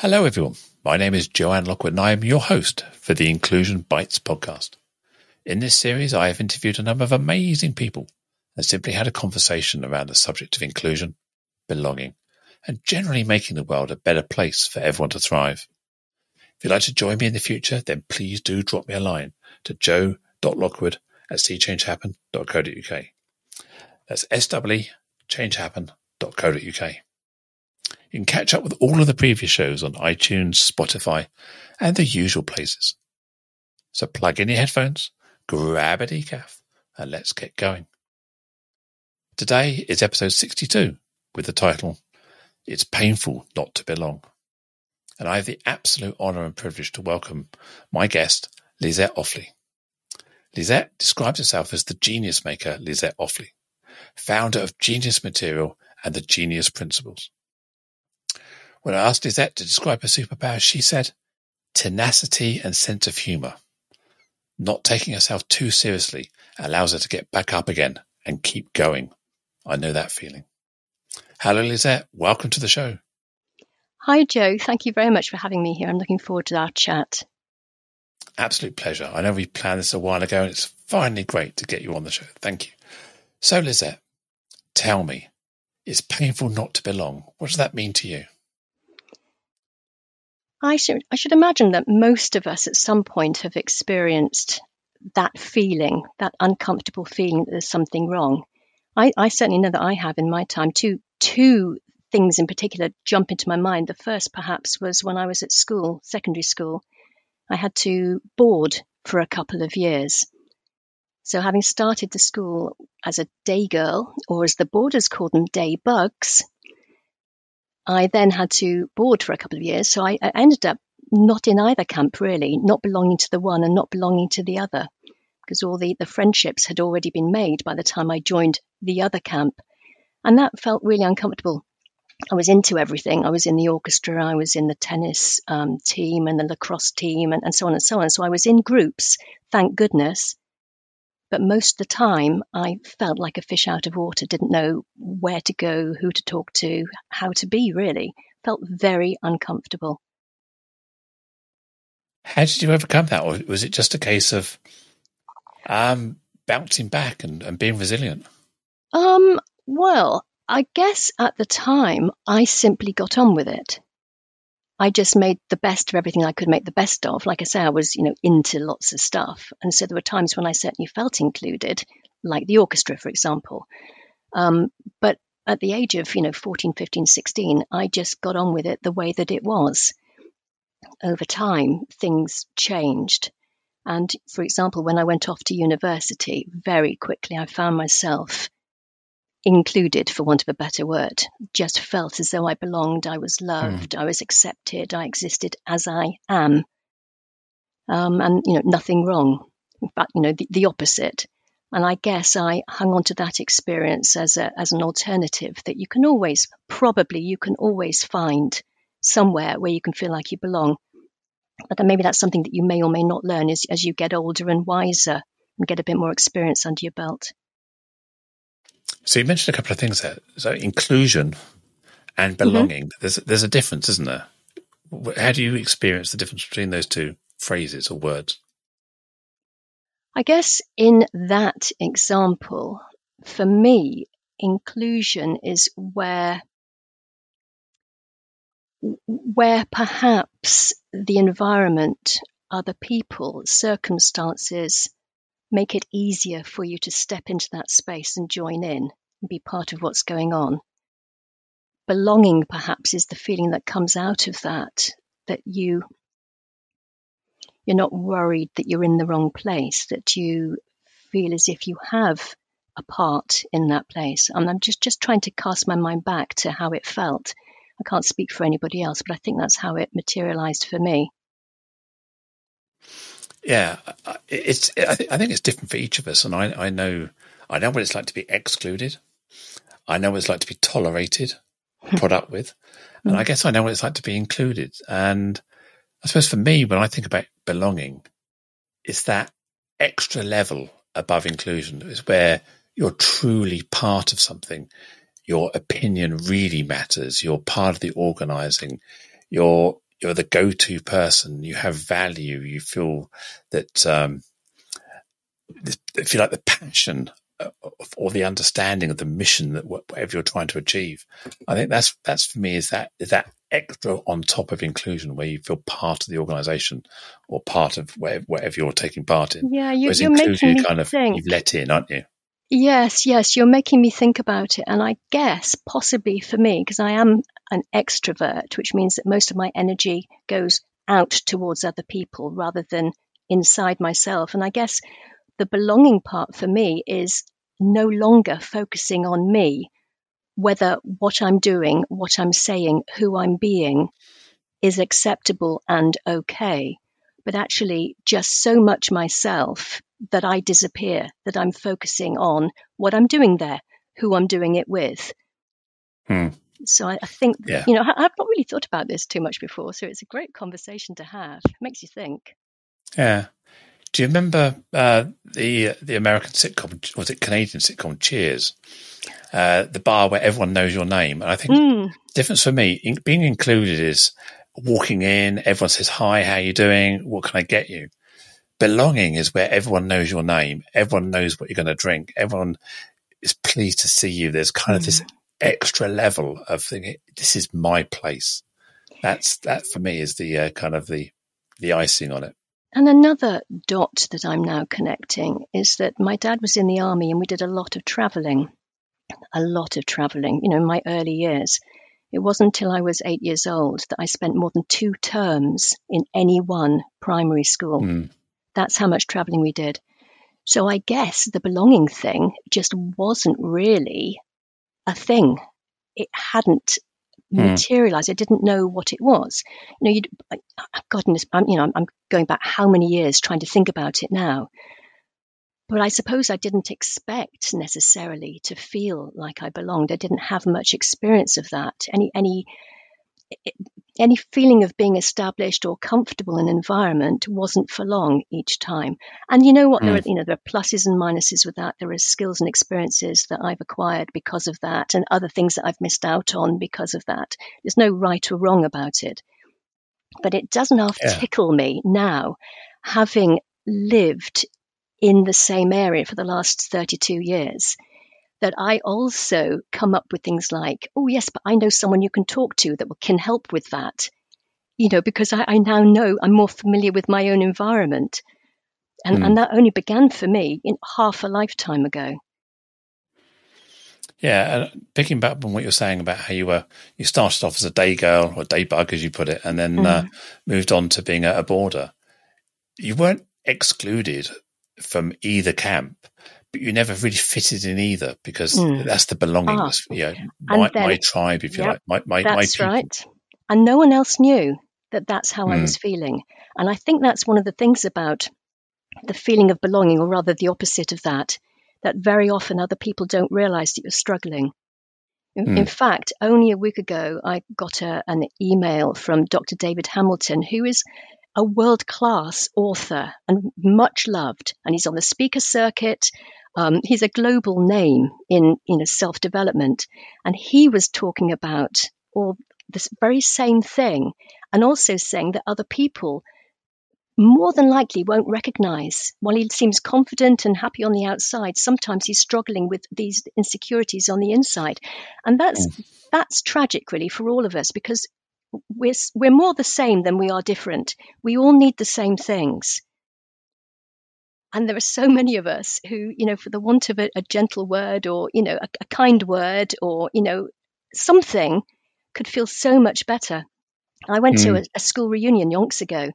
Hello, everyone. My name is Joanne Lockwood, and I am your host for the Inclusion Bites podcast. In this series, I have interviewed a number of amazing people and simply had a conversation around the subject of inclusion, belonging, and generally making the world a better place for everyone to thrive. If you'd like to join me in the future, then please do drop me a line to joe.lockwood at seechangehappen.co.uk. That's changehappen.co.uk. You can catch up with all of the previous shows on iTunes, Spotify, and the usual places. So plug in your headphones, grab a decaf, and let's get going. Today is episode 62 with the title, It's Painful Not to Belong. And I have the absolute honour and privilege to welcome my guest, Lysette Offiler. Lysette describes herself as the genius maker Lysette Offiler, founder of Genius Material and the Genius Principles. When I asked Lysette to describe her superpower, she said, tenacity and sense of humour. Not taking herself too seriously allows her to get back up again and keep going. I know that feeling. Hello, Lysette. Welcome to the show. Hi, Joe. Thank you very much for having me here. I'm looking forward to our chat. Absolute pleasure. I know we planned this a while ago and it's finally great to get you on the show. Thank you. So, Lysette, tell me, it's painful not to belong. What does that mean to you? I should, I should imagine that most of us at some point have experienced that feeling, that uncomfortable feeling that there's something wrong. I, I certainly know that I have in my time. Two, two things in particular jump into my mind. The first, perhaps, was when I was at school, secondary school. I had to board for a couple of years. So, having started the school as a day girl, or as the boarders called them, day bugs, I then had to board for a couple of years. So I, I ended up not in either camp really, not belonging to the one and not belonging to the other, because all the, the friendships had already been made by the time I joined the other camp. And that felt really uncomfortable. I was into everything. I was in the orchestra, I was in the tennis um, team and the lacrosse team, and, and so on and so on. So I was in groups, thank goodness. But most of the time, I felt like a fish out of water, didn't know where to go, who to talk to, how to be, really. Felt very uncomfortable. How did you overcome that? Or was it just a case of um, bouncing back and, and being resilient? Um, well, I guess at the time, I simply got on with it. I just made the best of everything I could make the best of. Like I say, I was, you know, into lots of stuff. And so there were times when I certainly felt included, like the orchestra, for example. Um, but at the age of, you know, 14, 15, 16, I just got on with it the way that it was. Over time, things changed. And for example, when I went off to university, very quickly I found myself included, for want of a better word, just felt as though I belonged, I was loved, mm. I was accepted, I existed as I am. Um, and, you know, nothing wrong. In fact, you know, the, the opposite. And I guess I hung on to that experience as, a, as an alternative that you can always, probably, you can always find somewhere where you can feel like you belong. But then maybe that's something that you may or may not learn as, as you get older and wiser and get a bit more experience under your belt. So you mentioned a couple of things there. So inclusion and mm-hmm. belonging. Mm-hmm. There's there's a difference, isn't there? How do you experience the difference between those two phrases or words? I guess in that example, for me, inclusion is where where perhaps the environment, other people, circumstances make it easier for you to step into that space and join in and be part of what's going on. Belonging, perhaps, is the feeling that comes out of that, that you you're not worried that you're in the wrong place, that you feel as if you have a part in that place. And I'm just, just trying to cast my mind back to how it felt. I can't speak for anybody else, but I think that's how it materialized for me. Yeah, it's. I, th- I think it's different for each of us, and I, I know, I know what it's like to be excluded. I know what it's like to be tolerated, put up with, and I mm. guess I know what it's like to be included. And I suppose for me, when I think about belonging, it's that extra level above inclusion is where you're truly part of something. Your opinion really matters. You're part of the organizing. You're you're the go-to person. You have value. You feel that um, if you like the passion or the understanding of the mission that whatever you're trying to achieve. I think that's that's for me is that is that extra on top of inclusion where you feel part of the organisation or part of whatever, whatever, you're taking part in. Yeah, you, are making me kind of think. you've let in, aren't you? Yes, yes, you're making me think about it, and I guess possibly for me because I am an extrovert, which means that most of my energy goes out towards other people rather than inside myself, and I guess the belonging part for me is no longer focusing on me, whether what I'm doing, what I'm saying, who I'm being is acceptable and okay, but actually just so much myself that I disappear, that I'm focusing on what I'm doing there, who I'm doing it with. Hmm. So I, I think, yeah. you know, I, I've not really thought about this too much before. So it's a great conversation to have. It makes you think. Yeah. Do you remember uh, the the American sitcom? Was it Canadian sitcom Cheers? Uh, the bar where everyone knows your name. And I think mm. the difference for me in, being included is walking in. Everyone says hi. How are you doing? What can I get you? Belonging is where everyone knows your name. Everyone knows what you're going to drink. Everyone is pleased to see you. There's kind mm. of this hmm. Extra level of thinking, this is my place. That's that for me is the uh, kind of the the icing on it. And another dot that I'm now connecting is that my dad was in the army and we did a lot of traveling. A lot of traveling, you know, in my early years. It wasn't until I was eight years old that I spent more than two terms in any one primary school. Mm. That's how much traveling we did. So I guess the belonging thing just wasn't really a thing. It hadn't mm. materialize. I didn't know what it was. You know, you'd, goodness, I'm, you know, I'm, I'm going back how many years trying to think about it now. But I suppose I didn't expect necessarily to feel like I belonged. I didn't have much experience of that. Any any any feeling of being established or comfortable in an environment wasn't for long each time. And you know what? Mm. There are you know there are pluses and minuses with that. There are skills and experiences that I've acquired because of that, and other things that I've missed out on because of that. There's no right or wrong about it, but it doesn't half yeah. tickle me now, having lived in the same area for the last 32 years that I also come up with things like, oh, yes, but I know someone you can talk to that can help with that. You know, because I, I now know I'm more familiar with my own environment. And, mm. and that only began for me in half a lifetime ago. Yeah, and picking back on what you're saying about how you were, you started off as a day girl or day bug, as you put it, and then mm. uh, moved on to being a, a boarder. You weren't excluded from either camp but you never really fitted in either because mm. that's the belonging. Ah, yeah, my, then, my, tribe, if you yep, like, my my, that's my right. And no one else knew that that's how mm. I was feeling, and I think that's one of the things about the feeling of belonging, or rather the opposite of that, that very often other people don't realize that you're struggling. In, mm. in fact, only a week ago, I got a, an email from Dr. David Hamilton, who is a world class author and much loved. And he's on the speaker circuit. Um, he's a global name in, in self development. And he was talking about all this very same thing and also saying that other people more than likely won't recognize. While he seems confident and happy on the outside, sometimes he's struggling with these insecurities on the inside. And that's mm. that's tragic really for all of us because we're we're more the same than we are different. We all need the same things. And there are so many of us who, you know, for the want of a, a gentle word or, you know, a, a kind word or, you know, something could feel so much better. I went mm. to a, a, school reunion yonks ago,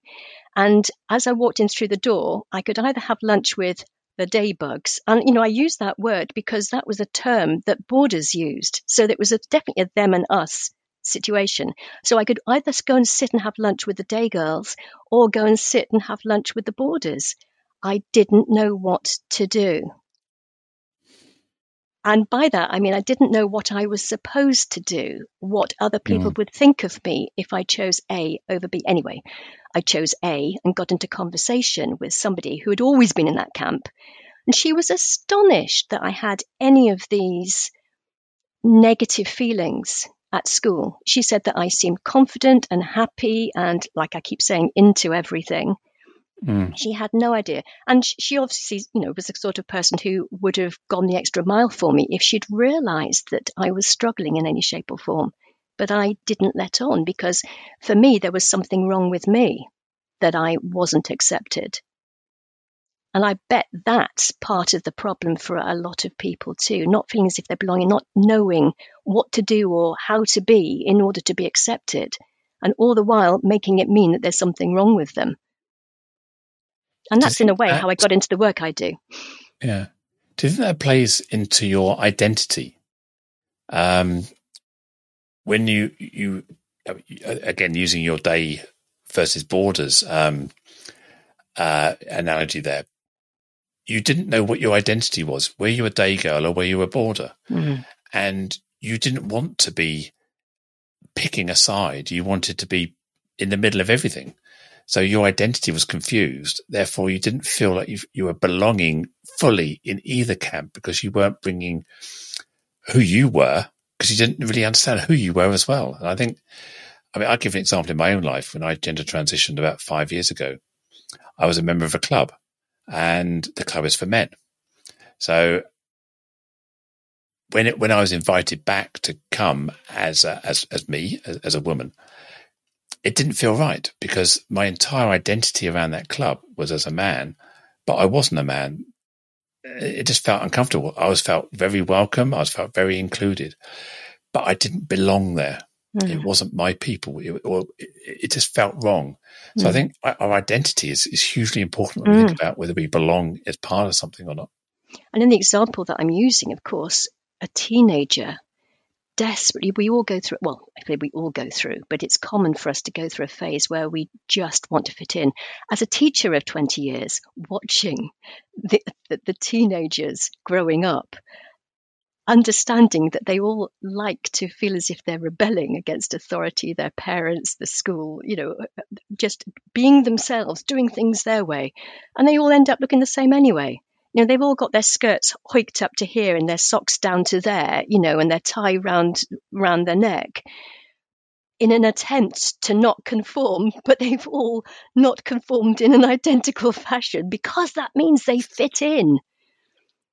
and as I walked in through the door, I could either have lunch with the day bugs, and you know I use that word because that was a term that boarders used, so it was a, definitely a them and us situation. So I could either go and sit and have lunch with the day girls, or go and sit and have lunch with the boarders. I didn't know what to do. And by that, I mean, I didn't know what I was supposed to do, what other people mm. would think of me if I chose A over B. Anyway, I chose A and got into conversation with somebody who had always been in that camp. And she was astonished that I had any of these negative feelings at school. She said that I seemed confident and happy and, like I keep saying, into everything. Mm. She had no idea. And she obviously, you know, was the sort of person who would have gone the extra mile for me if she'd realized that I was struggling in any shape or form. But I didn't let on because for me, there was something wrong with me that I wasn't accepted. And I bet that's part of the problem for a lot of people too, not feeling as if they're belonging, not knowing what to do or how to be in order to be accepted, and all the while making it mean that there's something wrong with them. And that's in a way that, how I got into the work I do. Yeah. Do you think that plays into your identity? Um, when you, you, again, using your day versus borders, um, uh, analogy there, you didn't know what your identity was. Were you a day girl or were you a border? Mm. And you didn't want to be picking a side. You wanted to be in the middle of everything. So your identity was confused. Therefore, you didn't feel like you, you were belonging fully in either camp because you weren't bringing who you were because you didn't really understand who you were as well. And I think, I mean, I'll give an example in my own life. When I gender transitioned about five years ago, I was a member of a club and the club is for men. So when it, when I was invited back to come as a, as as me as, as, a woman, it didn't feel right because my entire identity around that club was as a man, but I wasn't a man. It just felt uncomfortable. I was felt very welcome. I was felt very included, but I didn't belong there. Mm. It wasn't my people, it, or it, it just felt wrong. So mm. I think our identity is, is hugely important when we think mm. about whether we belong as part of something or not. And in the example that I'm using, of course, a teenager desperately, we all go through, well, we all go through, but it's common for us to go through a phase where we just want to fit in. As a teacher of 20 years, watching the, the, the teenagers growing up, understanding that they all like to feel as if they're rebelling against authority, their parents, the school, you know, just being themselves, doing things their way. And they all end up looking the same anyway. You know, they've all got their skirts hoiked up to here and their socks down to there, you know, and their tie round round their neck in an attempt to not conform, but they've all not conformed in an identical fashion because that means they fit in.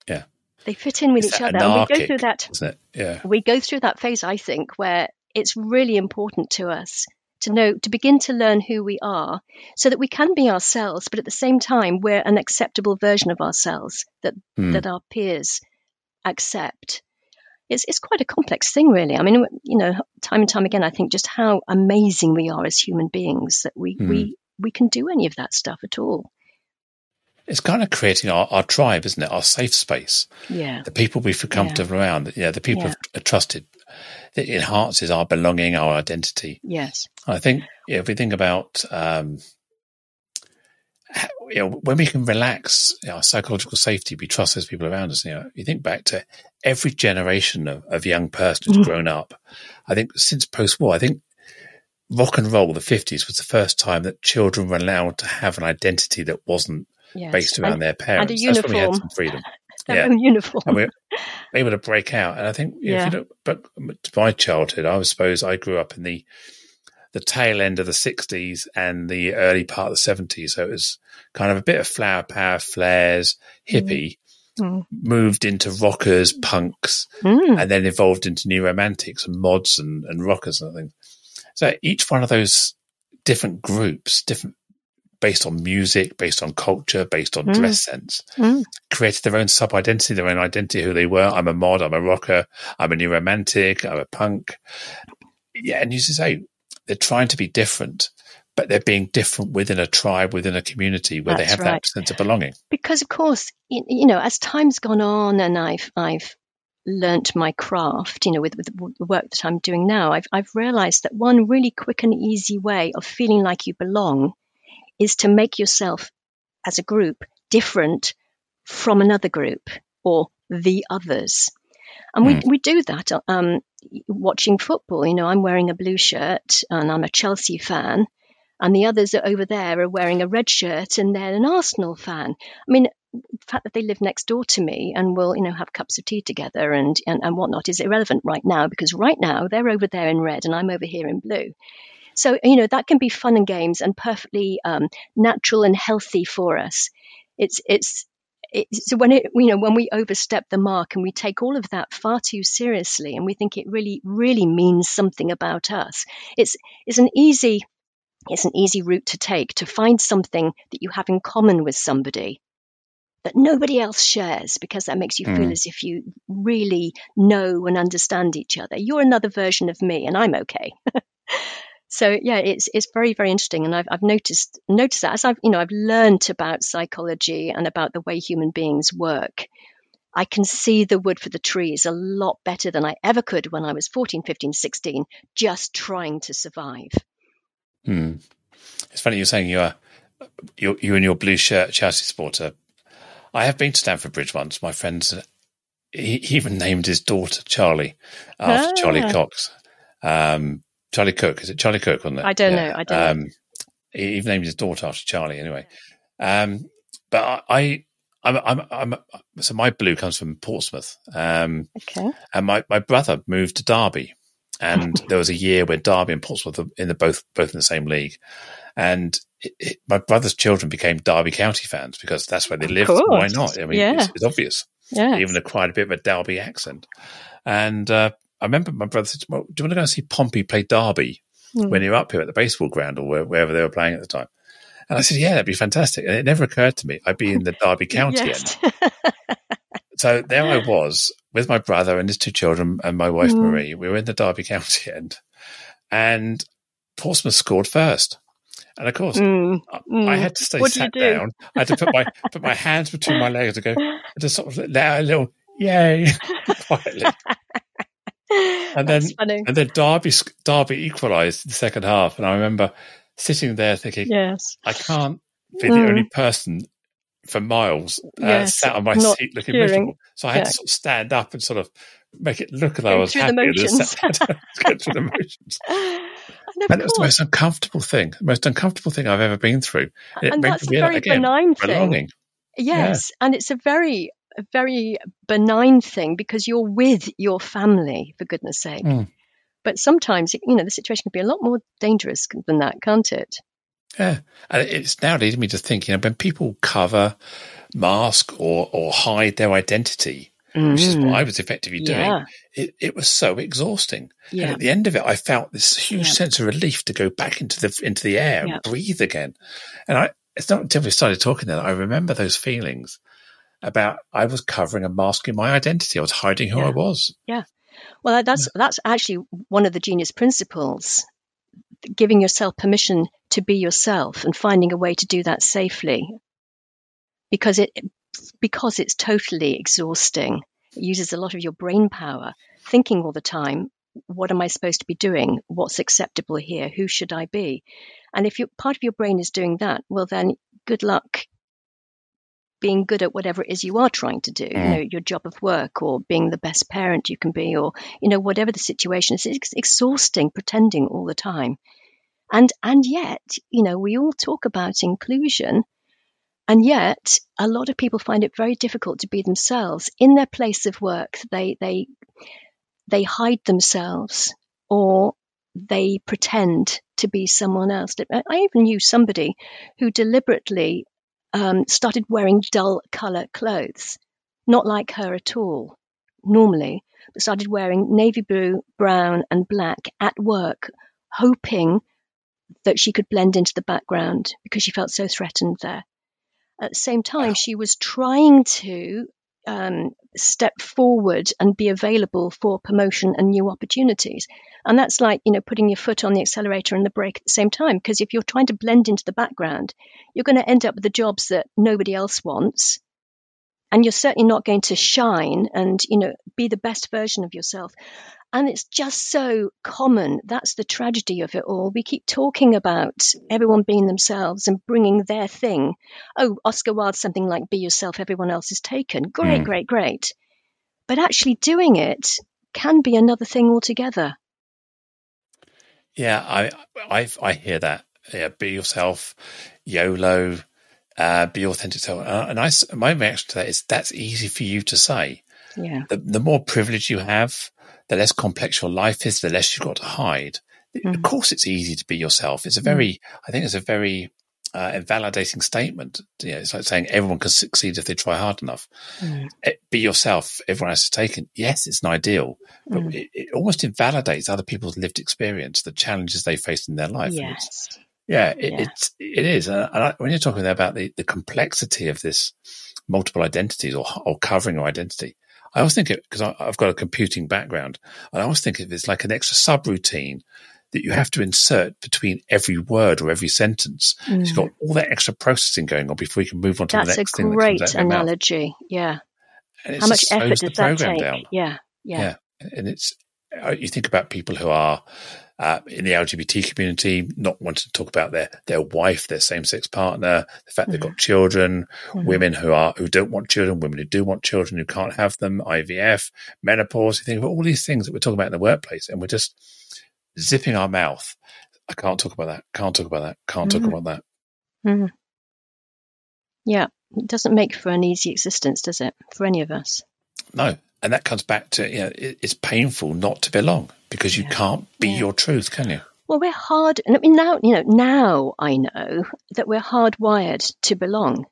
Yeah. They fit in with it's each other. And we go through that. Yeah. We go through that phase, I think, where it's really important to us to know to begin to learn who we are so that we can be ourselves but at the same time we're an acceptable version of ourselves that mm. that our peers accept it's, it's quite a complex thing really i mean you know time and time again i think just how amazing we are as human beings that we mm. we we can do any of that stuff at all it's kind of creating our, our tribe, isn't it? Our safe space. Yeah. The people we feel comfortable yeah. around. Yeah. The people yeah. are trusted. It enhances our belonging, our identity. Yes. I think yeah, if we think about, um, you know, when we can relax our psychological safety, we trust those people around us. You know, you think back to every generation of, of young person who's mm-hmm. grown up. I think since post-war, I think rock and roll, the 50s, was the first time that children were allowed to have an identity that wasn't yes. based around and, their parents. And a uniform. That's when we had some freedom. Yeah. uniform. And we are able to break out. And I think, yeah. if you look but to my childhood, I suppose I grew up in the the tail end of the 60s and the early part of the 70s. So it was kind of a bit of flower power, flares, hippie, mm. moved into rockers, punks, mm. and then evolved into new romantics and mods and, and rockers and things. So each one of those different groups, different based on music, based on culture, based on mm. dress sense, mm. created their own sub identity, their own identity, who they were. I'm a mod, I'm a rocker, I'm a new romantic, I'm a punk. Yeah, and you say they're trying to be different, but they're being different within a tribe, within a community where That's they have right. that sense of belonging. Because, of course, you know, as time's gone on and I've, I've, learnt my craft, you know, with, with the work that I'm doing now, I've, I've realized that one really quick and easy way of feeling like you belong is to make yourself as a group different from another group or the others. And we, mm. we do that um, watching football. You know, I'm wearing a blue shirt and I'm a Chelsea fan, and the others are over there are wearing a red shirt and they're an Arsenal fan. I mean, the fact that they live next door to me and will, you know, have cups of tea together and, and, and whatnot is irrelevant right now because right now they're over there in red and I'm over here in blue. So, you know, that can be fun and games and perfectly um, natural and healthy for us. It's, it's, so when it, you know, when we overstep the mark and we take all of that far too seriously and we think it really, really means something about us, it's, it's an easy, it's an easy route to take to find something that you have in common with somebody that nobody else shares because that makes you mm. feel as if you really know and understand each other. You're another version of me and I'm okay. so yeah, it's it's very very interesting, and I've I've noticed noticed that as I've you know I've learned about psychology and about the way human beings work. I can see the wood for the trees a lot better than I ever could when I was 14, 15, 16, just trying to survive. Hmm. It's funny you're saying you are you you and your blue shirt Chelsea supporter. I have been to Stamford Bridge once. My friends he, even named his daughter Charlie after ah. Charlie Cox. Um, Charlie Cooke. Is it Charlie Cook? Wasn't it? I don't yeah. know. I don't. Um, know. He named his daughter after Charlie. Anyway, um, but I, I'm, I'm, I'm, so my blue comes from Portsmouth. Um, okay. And my, my brother moved to Derby, and there was a year when Derby and Portsmouth were in the both both in the same league, and it, it, my brother's children became Derby County fans because that's where they lived. Why not? I mean, yeah. it's, it's obvious. Yeah. Even acquired a bit of a Derby accent, and uh, I remember my brother said, well, do you want to go and see Pompey play Derby mm. when you're up here at the baseball ground or wherever they were playing at the time? And I said, yeah, that'd be fantastic. And it never occurred to me I'd be in the Derby County end. so there I was with my brother and his two children and my wife mm. Marie. We were in the Derby County end, and Portsmouth scored first. And of course, mm, mm. I had to stay what sat down. I had to put my put my hands between my legs and go, just sort of let out a little yay quietly and then and then Derby Derby equalised the second half, and I remember sitting there thinking, "Yes, I can't be the only person for miles uh, yes, sat on my seat looking miserable." So I had yeah. to sort of stand up and sort of make it look as though I was happy. The get through the motions. And, and it was the most uncomfortable thing, the most uncomfortable thing I've ever been through. And, and that's a very again, benign belonging. thing. Yes, yeah. and it's a very a very benign thing because you're with your family, for goodness sake. Mm. But sometimes, you know, the situation can be a lot more dangerous than that, can't it? Yeah. And it's now leading me to think, you know, when people cover, mask, or, or hide their identity, mm. which is what mm. I was effectively doing, yeah. it, it was so exhausting. Yeah. And at the end of it, I felt this huge yeah. sense of relief to go back into the into the air and breathe again. And I, it's not until we started talking that I remember those feelings about I was covering and masking my identity. I was hiding who yeah. I was. Yeah. Well, that's yeah. that's actually one of the genius principles, giving yourself permission to be yourself and finding a way to do that safely. Because it because it's totally exhausting. It uses a lot of your brain power, thinking all the time, what am I supposed to be doing? What's acceptable here? Who should I be? And if you part of your brain is doing that, well then good luck being good at whatever it is you are trying to do, mm. you know, your job of work or being the best parent you can be or, you know, whatever the situation is, it's exhausting pretending all the time. And, and yet, you know, we all talk about inclusion and yet a lot of people find it very difficult to be themselves in their place of work. They, they, they hide themselves or they pretend to be someone else. I even knew somebody who deliberately um, started wearing dull color clothes, not like her at all, normally, but started wearing navy blue, brown, and black at work, hoping that she could blend into the background because she felt so threatened there. At the same time, she was trying to um, step forward and be available for promotion and new opportunities. And that's like, you know, putting your foot on the accelerator and the brake at the same time. Because if you're trying to blend into the background, you're going to end up with the jobs that nobody else wants. And you're certainly not going to shine and, you know, be the best version of yourself. And it's just so common. That's the tragedy of it all. We keep talking about everyone being themselves and bringing their thing. Oh, Oscar Wilde, something like be yourself, everyone else is taken. Great, mm. great, great. But actually doing it can be another thing altogether. Yeah, I I, I hear that. Yeah, be yourself, YOLO, uh, be authentic self. Uh, and I, my reaction to that is that's easy for you to say. Yeah. The, the more privilege you have, the less complex your life is, the less you've got to hide. Mm. Of course, it's easy to be yourself. It's a very, mm. I think it's a very uh, invalidating statement. You know, it's like saying everyone can succeed if they try hard enough. Mm. It, be yourself. Everyone has to take it. Yes, it's an ideal, but mm. it, it, almost invalidates other people's lived experience, the challenges they faced in their life. Yes. Yeah, it, yeah. it's it is. And I, when you're talking about the, the complexity of this multiple identities or, or covering your identity, I always think it because I've got a computing background, and I always think of it as like an extra subroutine that you have to insert between every word or every sentence. Mm. So you've got all that extra processing going on before you can move on to That's the next thing. That's a great analogy. Yeah. How much effort does that take? Down. Yeah. Yeah. Yeah. And it's, uh, you think about people who are uh, in the LGBT community, not wanting to talk about their their wife, their same sex partner, the fact mm they've got children, mm women who are who don't want children, women who do want children who can't have them, IVF, menopause. You think about all these things that we're talking about in the workplace, and we're just zipping our mouth. I can't talk about that. Can't talk about that. Can't mm-hmm. talk about that. Mm-hmm. Yeah, it doesn't make for an easy existence, does it, for any of us? No, and that comes back to you know it, it's painful not to belong because you yeah. can't be yeah. your truth, can you? Well, we're hard. And I mean, now you know. Now I know that we're hardwired to belong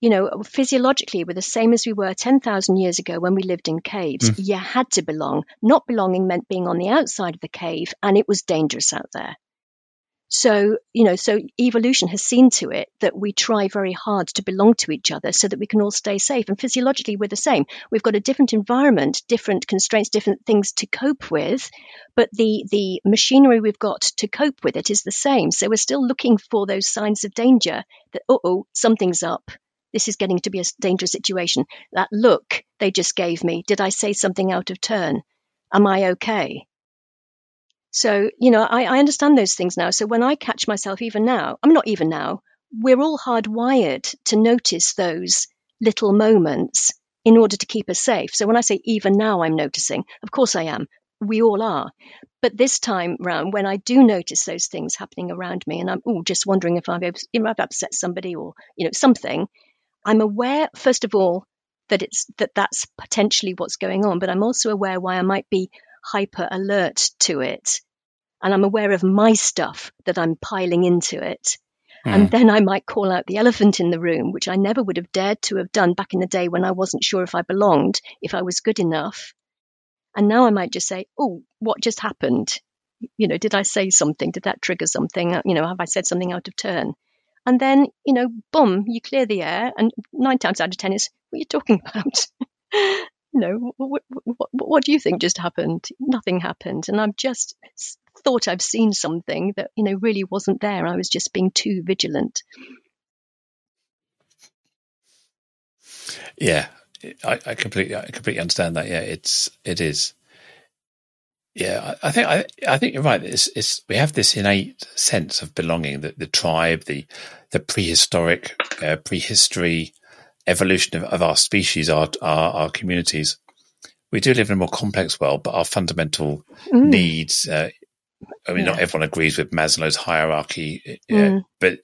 you know, physiologically, we're the same as we were 10,000 years ago when we lived in caves. Mm. You had to belong. Not belonging meant being on the outside of the cave, and it was dangerous out there. So, you know, so evolution has seen to it that we try very hard to belong to each other so that we can all stay safe. And physiologically, we're the same. We've got a different environment, different constraints, different things to cope with, but the, the machinery we've got to cope with it is the same. So we're still looking for those signs of danger that, uh oh, something's up this is getting to be a dangerous situation. That look they just gave me, did I say something out of turn? Am I okay? So, you know, I, I understand those things now. So when I catch myself, even now, I'm not even now, we're all hardwired to notice those little moments in order to keep us safe. So when I say even now I'm noticing, of course I am. We all are. But this time round, when I do notice those things happening around me and I'm ooh, just wondering if I've, if I've upset somebody or, you know, something, I'm aware, first of all, that it's that that's potentially what's going on, but I'm also aware why I might be hyper alert to it. And I'm aware of my stuff that I'm piling into it. Mm. And then I might call out the elephant in the room, which I never would have dared to have done back in the day when I wasn't sure if I belonged, if I was good enough. And now I might just say, Oh, what just happened? You know, did I say something? Did that trigger something? You know, have I said something out of turn? And then, you know, boom, you clear the air. And nine times out of 10 is, what are you talking about? You know, what, what, what, do you think just happened? Nothing happened. And I've just thought I've seen something that, you know, really wasn't there. I was just being too vigilant. Yeah, I, I completely, I completely understand that. Yeah, it's, it is. Yeah, I think I, I think you're right. It's, it's, we have this innate sense of belonging, that the tribe, the the prehistoric, uh, prehistory evolution of, of, our species, our, our, our communities. We do live in a more complex world, but our fundamental mm. needs. Uh, I mean, yeah. not everyone agrees with Maslow's hierarchy, uh, mm. but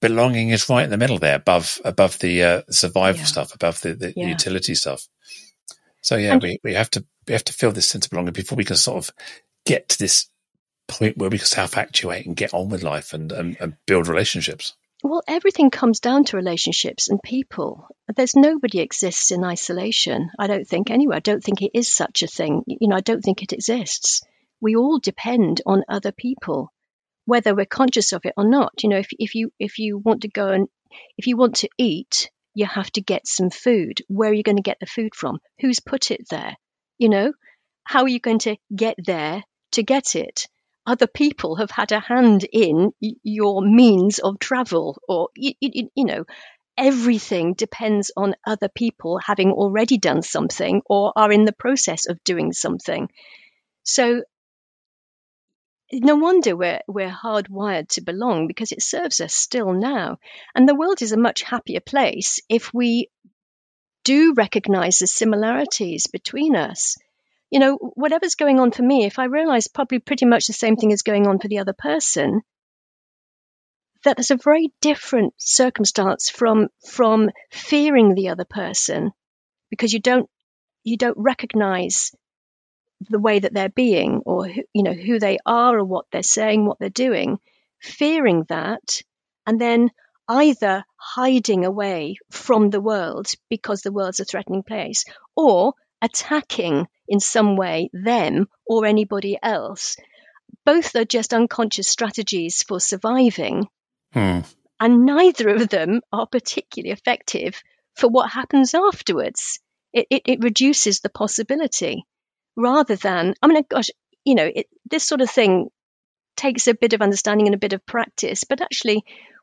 belonging is right in the middle there, above above the uh, survival yeah. stuff, above the, the yeah. utility stuff. So yeah, and, we, we have to we have to feel this sense of belonging before we can sort of get to this point where we can self actuate and get on with life and, and, and build relationships. Well, everything comes down to relationships and people. There's nobody exists in isolation. I don't think anyway. I don't think it is such a thing. You know, I don't think it exists. We all depend on other people, whether we're conscious of it or not. You know, if if you if you want to go and if you want to eat, you have to get some food. Where are you going to get the food from? Who's put it there? You know, how are you going to get there to get it? Other people have had a hand in your means of travel, or, you, you, you know, everything depends on other people having already done something or are in the process of doing something. So no wonder we're we're hardwired to belong because it serves us still now. And the world is a much happier place if we do recognize the similarities between us. You know, whatever's going on for me, if I realize probably pretty much the same thing is going on for the other person, that is a very different circumstance from from fearing the other person because you don't you don't recognize the way that they're being or you know who they are or what they're saying what they're doing fearing that and then either hiding away from the world because the world's a threatening place or attacking in some way them or anybody else both are just unconscious strategies for surviving Hmm. and neither of them are particularly effective for what happens afterwards. It, it, it reduces the possibility rather than, I mean, gosh, you know, it, this sort of thing takes a bit of understanding and a bit of practice, but actually,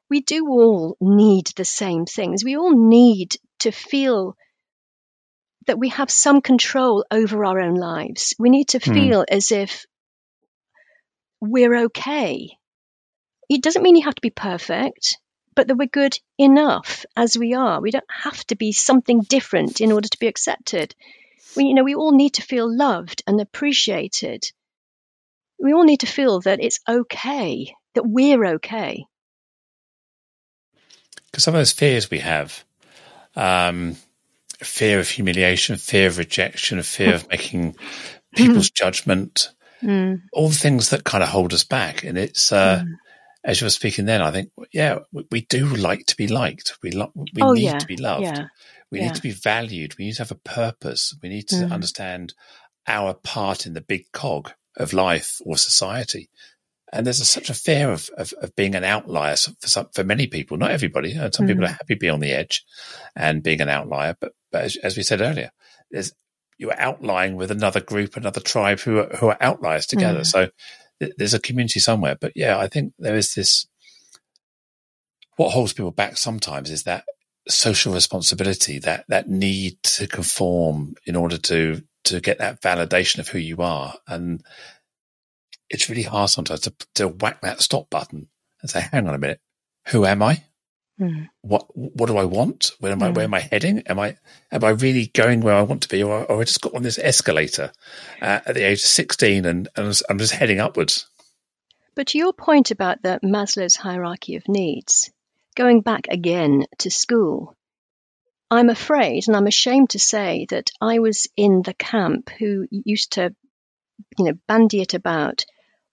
we do all need the same things. We all need to feel that we have some control over our own lives. We need to Hmm. feel as if we're okay it doesn't mean you have to be perfect, but that we're good enough as we are. We don't have to be something different in order to be accepted. We, you know, we all need to feel loved and appreciated. We all need to feel that it's okay, that we're okay. Because some of those fears we have, um, fear of humiliation, fear of rejection, fear of making people's judgment, Mm, all the things that kind of hold us back. And it's, uh, mm. as you were speaking then, I think, yeah, we, we do like to be liked. We lo- we Oh, need yeah, to be loved. yeah, We yeah. need to be valued. We need to have a purpose. We need to Mm. understand our part in the big cog of life or society. And there's a, such a fear of, of, of being an outlier for some, for many people, not everybody. Uh, Some people Mm. are happy to be on the edge and being an outlier. But, but as, as we said earlier, there's, you're outlying with another group, another tribe who are, who are outliers together. Mm. So th- there's a community somewhere. But yeah, I think there is this, what holds people back sometimes is that social responsibility, that that need to conform in order to to get that validation of who you are, and it's really hard sometimes to to whack that stop button and say, "Hang on a minute, who am I? Mm. What what do I want? Where am I? Mm. Where am I heading? Am I am I really going where I want to be, or, or I just got on this escalator uh, at the age of sixteen and, and I'm just heading upwards?" But to your point about the Maslow's hierarchy of needs, going back again to school, I'm afraid and I'm ashamed to say that I was in the camp who used to, you know, bandy it about.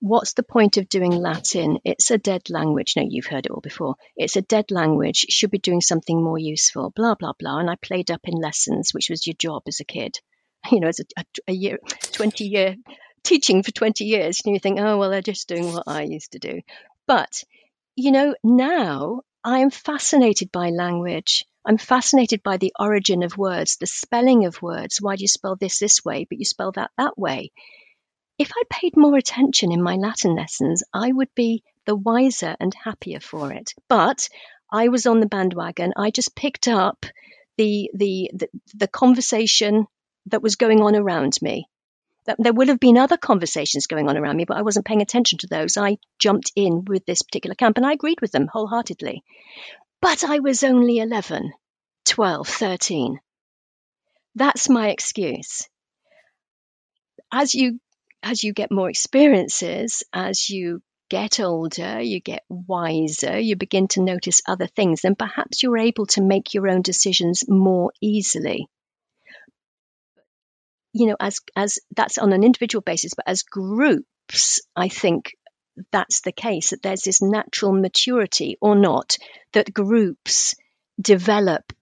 What's the point of doing Latin? It's a dead language. No, you've heard it all before. It's a dead language. Should be doing something more useful. Blah blah blah. And I played up in lessons, which was your job as a kid. You know, as a, a, year, twenty year teaching for 20 years and you think oh well they're just doing what i used to do but you know now i am fascinated by language i'm fascinated by the origin of words the spelling of words why do you spell this this way but you spell that that way if i paid more attention in my latin lessons i would be the wiser and happier for it but i was on the bandwagon i just picked up the the the, the conversation that was going on around me there would have been other conversations going on around me, but I wasn't paying attention to those. I jumped in with this particular camp and I agreed with them wholeheartedly. But I was only 11, 12, 13. That's my excuse. As you as you get more experiences, as you get older, you get wiser, you begin to notice other things, then perhaps you're able to make your own decisions more easily. You know, as as that's on an individual basis, but as groups, I think that's the case that there's this natural maturity or not that groups develop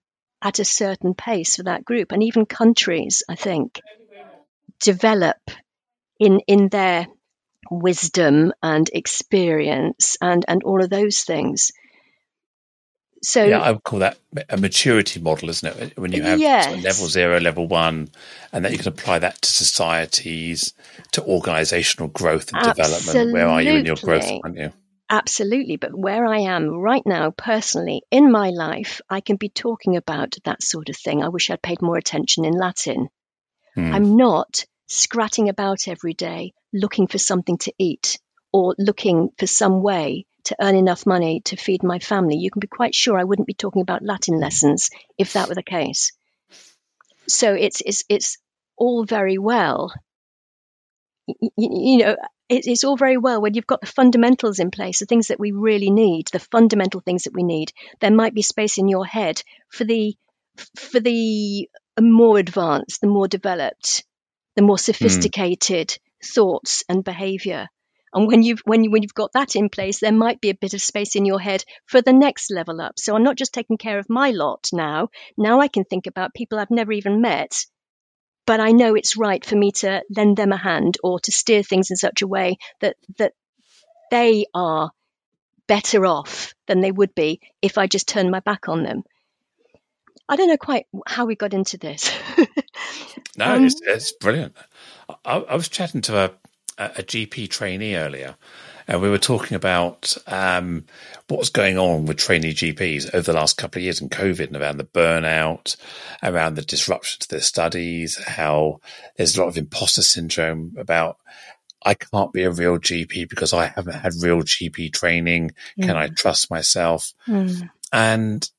at a certain pace for that group, and even countries, I think, develop in in their wisdom and experience and and all of those things. So yeah, I would call that a maturity model, isn't it? When you have Yes. sort of level zero, level one, and that you can apply that to societies, to organizational growth and development. Where are you in your growth? Absolutely. Aren't you? Absolutely. But where I am right now, personally, in my life, I can be talking about that sort of thing. I wish I'd paid more attention in Latin. Hmm. I'm not scratting about every day looking for something to eat or looking for some way to earn enough money to feed my family. You can be quite sure I wouldn't be talking about Latin lessons if that were the case. So it's it's it's all very well. You know, it, it's all very well when you've got the fundamentals in place, the things that we really need, the fundamental things that we need. There might be space in your head for the for the more advanced, the more developed, the more sophisticated mm. thoughts and behavior. And when you've when you when you've got that in place, there might be a bit of space in your head for the next level up. So I'm not just taking care of my lot now. Now I can think about people I've never even met, but I know it's right for me to lend them a hand or to steer things in such a way that that they are better off than they would be if I just turned my back on them. I don't know quite how we got into this. no, um, it's, it's, brilliant. I, I, was chatting to a, a GP trainee earlier, and we were talking about um, what's going on with trainee GPs over the last couple of years in COVID and around the burnout, around the disruption to their studies, how there's a lot of imposter syndrome about I can't be a real GP because I haven't had real GP training. Mm. Can I mm. trust myself? Mm. And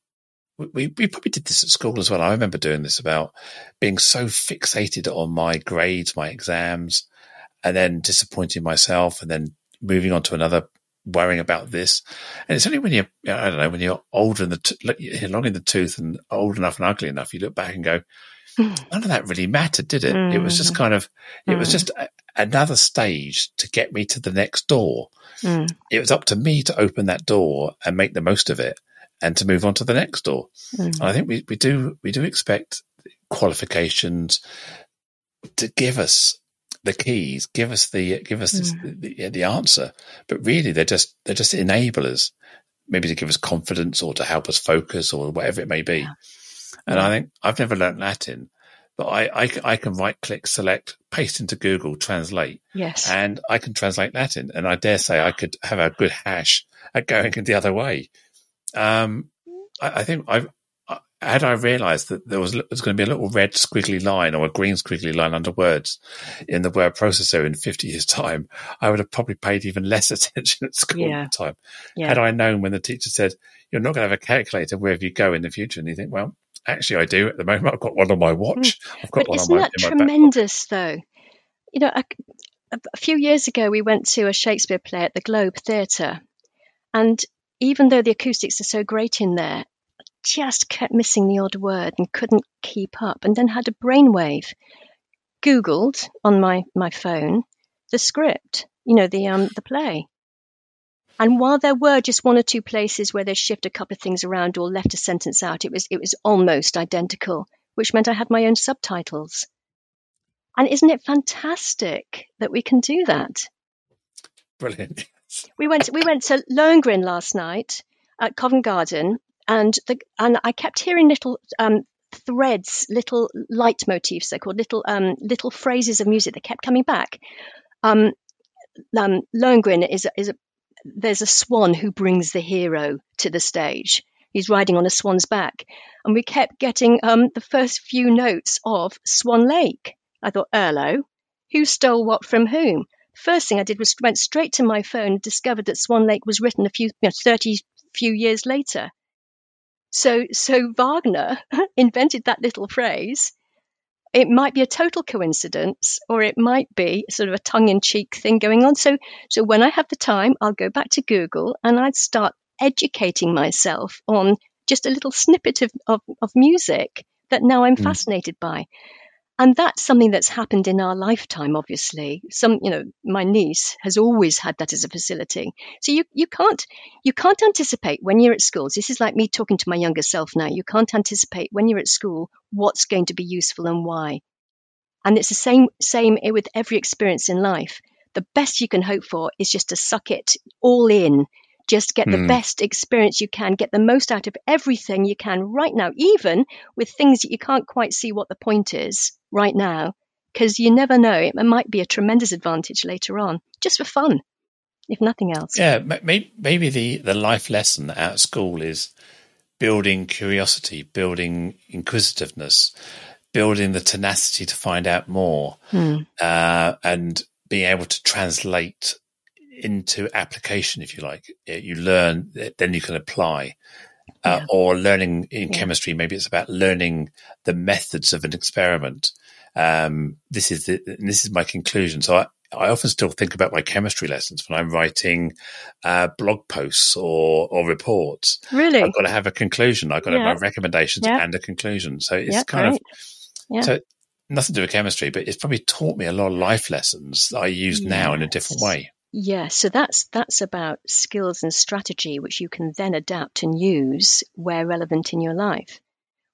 we, we probably did this at school as well. I remember doing this about being so fixated on my grades, my exams, and then disappointing myself and then moving on to another, worrying about this. And it's only when you're, I don't know, when you're older in the, t- long in the tooth and old enough and ugly enough, you look back and go, none of that really mattered, did it? Mm. It was just mm. kind of, it mm. was just a, another stage to get me to the next door. Mm. It was up to me to open that door and make the most of it and to move on to the next door. Mm. I think we, we do, we do expect qualifications to give us the keys, give us the give us mm. the, the answer. But really, they're just they're just enablers, maybe to give us confidence or to help us focus or whatever it may be. Yeah. And yeah. I think I've never learned Latin, but I, I, I can right click, select, paste into Google, translate. Yes. And I can translate Latin. And I dare say I could have a good hash at going the other way. Um, I, I think I've, had I realised that there was, there was going to be a little red squiggly line or a green squiggly line under words in the word processor in 50 years' time, I would have probably paid even less attention at school yeah. at the time. Yeah. Had I known when the teacher said, You're not going to have a calculator wherever you go in the future, and you think, Well, actually, I do at the moment. I've got one on my watch. Hmm. I've got but one isn't on my, that tremendous, though? You know, a, a few years ago, we went to a Shakespeare play at the Globe Theatre, and even though the acoustics are so great in there, just kept missing the odd word and couldn't keep up, and then had a brainwave. Googled on my, my phone the script, you know, the um the play. And while there were just one or two places where they shifted a couple of things around or left a sentence out, it was it was almost identical, which meant I had my own subtitles. And isn't it fantastic that we can do that? Brilliant. We went we went to Lohengrin last night at Covent Garden and the and I kept hearing little um, threads, little leitmotifs. They're called little um, little phrases of music that kept coming back. Um, um, Lohengrin is is a, there's a swan who brings the hero to the stage. He's riding on a swan's back, and we kept getting um, the first few notes of Swan Lake. I thought, hello, who stole what from whom? First thing I did was went straight to my phone and discovered that Swan Lake was written a few, you know, 30 few years later. So, so Wagner invented that little phrase. It might be a total coincidence, or it might be sort of a tongue-in-cheek thing going on. So, so when I have the time, I'll go back to Google and I'd start educating myself on just a little snippet of, of, of music that now I'm mm. fascinated by and that's something that's happened in our lifetime obviously. Some you know my niece has always had that as a facility. So you you can't you can't anticipate when you're at schools this is like me talking to my younger self now. You can't anticipate when you're at school what's going to be useful and why. And it's the same same with every experience in life. The best you can hope for is just to suck it all in just get the mm. best experience you can, get the most out of everything you can right now, even with things that you can't quite see what the point is right now, because you never know. It might be a tremendous advantage later on, just for fun, if nothing else. Yeah, maybe the, the life lesson at school is building curiosity, building inquisitiveness, building the tenacity to find out more, hmm. uh, and being able to translate into application, if you like. You learn, then you can apply. Uh. Or learning in yeah. chemistry, maybe it's about learning the methods of an experiment. Um, this is the, this is my conclusion. So I, I often still think about my chemistry lessons when I'm writing uh, blog posts or, or reports. Really? I've got to have a conclusion. I've got yeah. to have my recommendations yeah. and a conclusion. So it's yeah, kind great. of, so nothing to do with chemistry, but it's probably taught me a lot of life lessons that I use yes. now in a different way. Yeah, so that's that's about skills and strategy which you can then adapt and use where relevant in your life,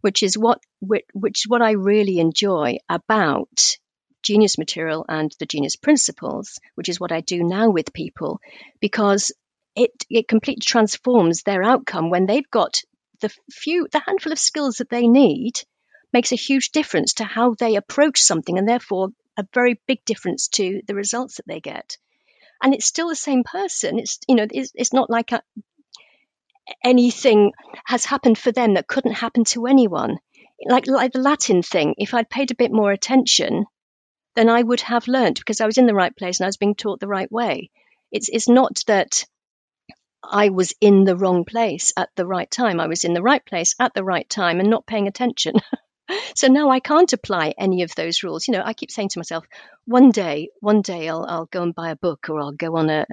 which is what which, is what I really enjoy about genius material and the genius principles, which is what I do now with people, because it it completely transforms their outcome when they've got the few the handful of skills that they need makes a huge difference to how they approach something and therefore a very big difference to the results that they get and it's still the same person. It's you know it's, it's not like a, anything has happened for them that couldn't happen to anyone. Like like the Latin thing, if I'd paid a bit more attention, then I would have learnt because I was in the right place and I was being taught the right way. It's it's not that I was in the wrong place at the right time. I was in the right place at the right time and not paying attention. so now I can't apply any of those rules. You know, I keep saying to myself, one day, one day I'll, I'll go and buy a book or I'll go on a,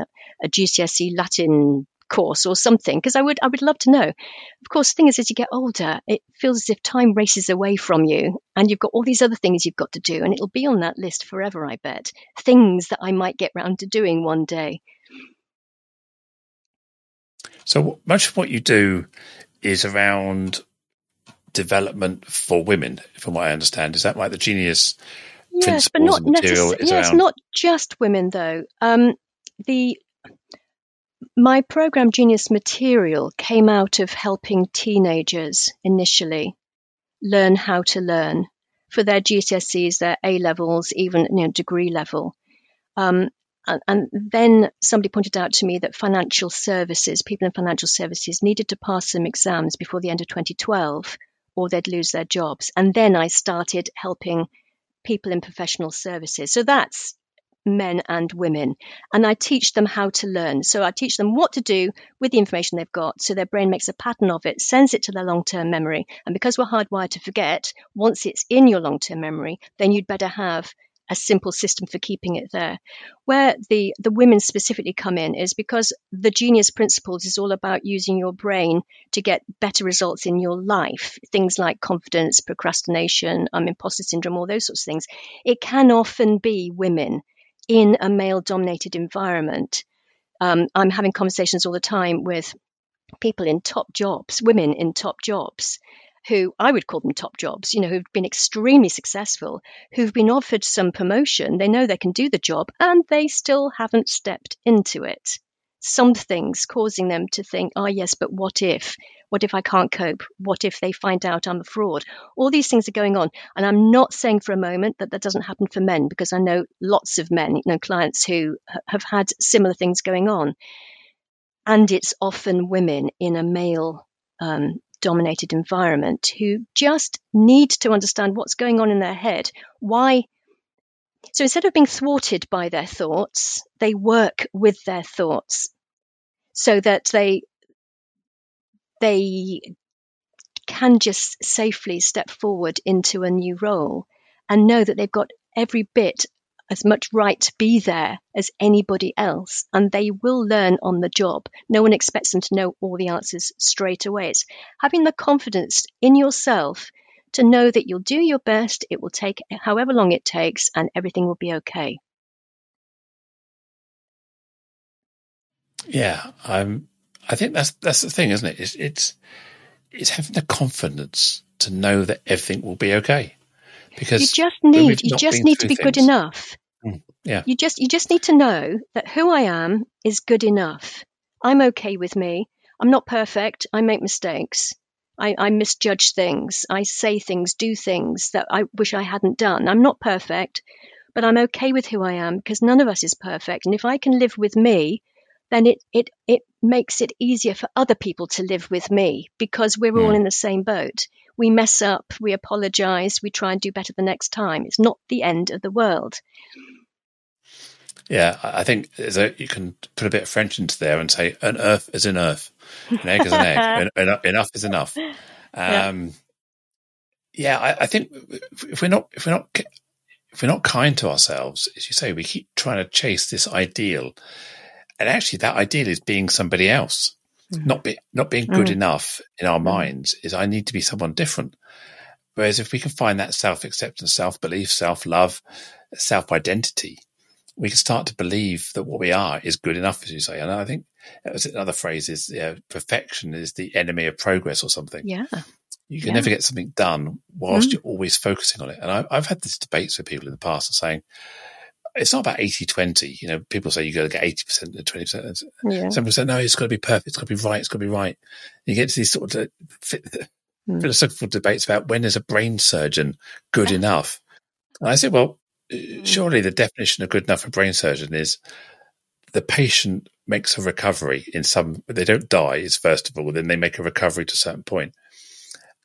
a GCSE Latin course or something because I would I would love to know. Of course, the thing is, as you get older, it feels as if time races away from you, and you've got all these other things you've got to do, and it'll be on that list forever. I bet things that I might get round to doing one day. So much of what you do is around development for women, from what I understand. Is that right? The genius yes, but not necessarily. Yes, around... not just women though. Um, the my program Genius Material came out of helping teenagers initially learn how to learn for their GCSEs, their A levels, even you know, degree level. Um, and, and, then somebody pointed out to me that financial services, people in financial services, needed to pass some exams before the end of 2012 or they'd lose their jobs. And then I started helping people in professional services. So that's men and women. And I teach them how to learn. So I teach them what to do with the information they've got. So their brain makes a pattern of it, sends it to their long term memory. And because we're hardwired to forget, once it's in your long term memory, then you'd better have a simple system for keeping it there. Where the, the women specifically come in is because the genius principles is all about using your brain to get better results in your life. Things like confidence, procrastination, um, imposter syndrome, all those sorts of things. It can often be women in a male dominated environment. Um, I'm having conversations all the time with people in top jobs, women in top jobs, who I would call them top jobs, you know, who've been extremely successful, who've been offered some promotion. They know they can do the job and they still haven't stepped into it. Something's causing them to think, oh, yes, but what if? What if I can't cope? What if they find out I'm a fraud? All these things are going on. And I'm not saying for a moment that that doesn't happen for men because I know lots of men, you know, clients who have had similar things going on. And it's often women in a male um, dominated environment who just need to understand what's going on in their head. Why? So instead of being thwarted by their thoughts, they work with their thoughts so that they they can just safely step forward into a new role and know that they've got every bit as much right to be there as anybody else, and they will learn on the job. No one expects them to know all the answers straight away. It's having the confidence in yourself to know that you'll do your best, it will take however long it takes, and everything will be okay. Yeah, I'm. I think that's that's the thing, isn't it? It's it's, it's having the confidence to know that everything will be okay because you just need you just need to be things. good enough. Mm, yeah. You just you just need to know that who I am is good enough. I'm okay with me. I'm not perfect. I make mistakes. I, I misjudge things. I say things, do things that I wish I hadn't done. I'm not perfect, but I'm okay with who I am because none of us is perfect. And if I can live with me, then it, it, it makes it easier for other people to live with me because we're all in the same boat we mess up, we apologize, we try and do better the next time. It's not the end of the world. Yeah, I think a, you can put a bit of French into there and say an earth is an earth, an egg is an egg, enough is enough. Um, yeah, yeah I, I, think if we're not if we're not if we're not kind to ourselves, as you say, we keep trying to chase this ideal, and actually, that ideal is being somebody else. Mm. Not be, not being good mm. enough in our mm. minds is I need to be someone different. Whereas if we can find that self acceptance, self belief, self love, self identity, we can start to believe that what we are is good enough, as you say. And I think another phrase is perfection is the enemy of progress or something. Yeah. You can yeah. never get something done whilst mm. you're always focusing on it. And I, have had these debates with people in the past and saying, it's not about 80 20. You know, people say you got to get 80% and 20%. Yeah. Some people say, no, it's got to be perfect. It's got to be right. It's got to be right. You get to these sort of mm. philosophical debates about when is a brain surgeon good enough? And I said, well, mm. surely the definition of good enough for a brain surgeon is the patient makes a recovery in some, they don't die is first of all, then they make a recovery to a certain point.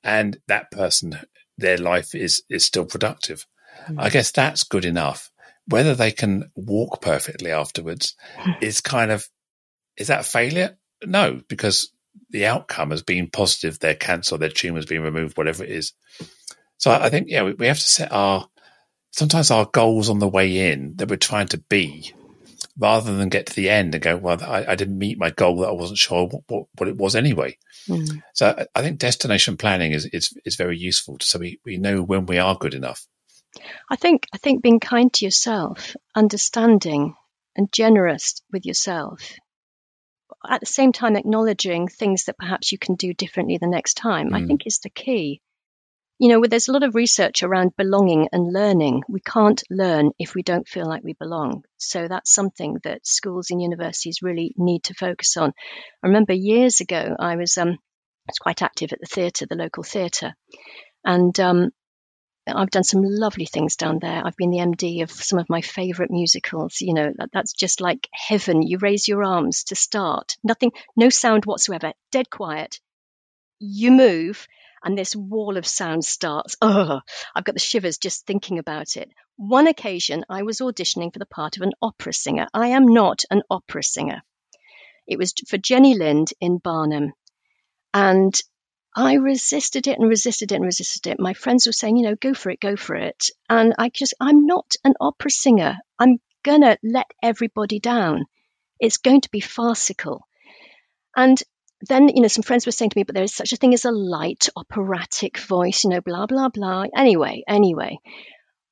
And that person, their life is, is still productive. Mm. I guess that's good enough. Whether they can walk perfectly afterwards is kind of, is that a failure? No, because the outcome has been positive. Their cancer, their tumor has been removed, whatever it is. So I think, yeah, we, we have to set our, sometimes our goals on the way in that we're trying to be rather than get to the end and go, well, I, I didn't meet my goal that I wasn't sure what, what, what it was anyway. Mm. So I think destination planning is, is, is very useful so we, we know when we are good enough. I think, I think being kind to yourself, understanding and generous with yourself, at the same time acknowledging things that perhaps you can do differently the next time, mm. I think is the key you know, there's a lot of research around belonging and learning. We can't learn if we don't feel like we belong. So that's something that schools and universities really need to focus on. I remember years ago, I was, um, I was quite active at the theatre, the local theatre, and um, I've done some lovely things down there. I've been the MD of some of my favourite musicals. You know, that, that's just like heaven. You raise your arms to start, nothing, no sound whatsoever, dead quiet. You move, and this wall of sound starts. Oh, I've got the shivers just thinking about it. One occasion, I was auditioning for the part of an opera singer. I am not an opera singer. It was for Jenny Lind in Barnum. And I resisted it and resisted it and resisted it. My friends were saying, you know, go for it, go for it. And I just, I'm not an opera singer. I'm going to let everybody down. It's going to be farcical. And then, you know, some friends were saying to me, but there is such a thing as a light operatic voice, you know, blah, blah, blah. Anyway, anyway,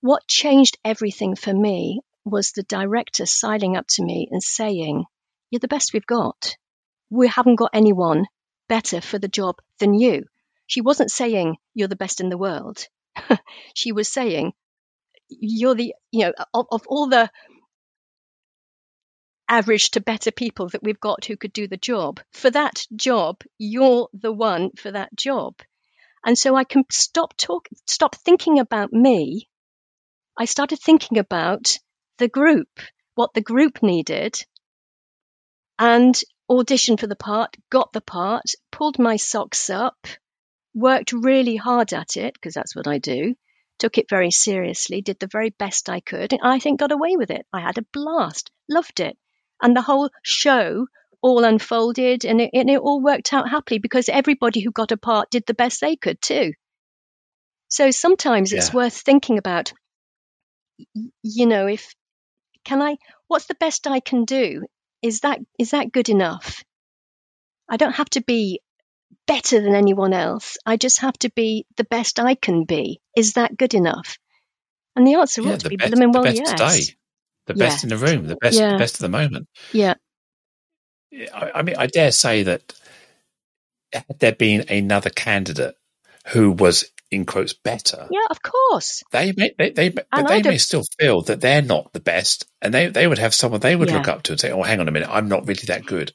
what changed everything for me was the director sidling up to me and saying, You're the best we've got. We haven't got anyone better for the job than you. She wasn't saying, You're the best in the world. she was saying, You're the, you know, of, of all the average to better people that we've got who could do the job. For that job, you're the one for that job. And so I can stop talk, stop thinking about me. I started thinking about the group, what the group needed, and auditioned for the part, got the part, pulled my socks up, worked really hard at it, because that's what I do, took it very seriously, did the very best I could, and I think got away with it. I had a blast, loved it and the whole show all unfolded and it, and it all worked out happily because everybody who got a part did the best they could too. So sometimes yeah. it's worth thinking about, you know, if can I, what's the best I can do? Is that, is that good enough? I don't have to be better than anyone else. I just have to be the best I can be. Is that good enough? And the answer yeah, ought to be, best, I mean, well, yes the best in the room, the best, yeah. the best of the moment. Yeah. I, I mean, I dare say that had there been another candidate who was in quotes better. Yeah, of course. They may they they, they may still feel that they're not the best, and they they would have someone they would yeah. look up to and say, "Oh, hang on a minute, I'm not really that good."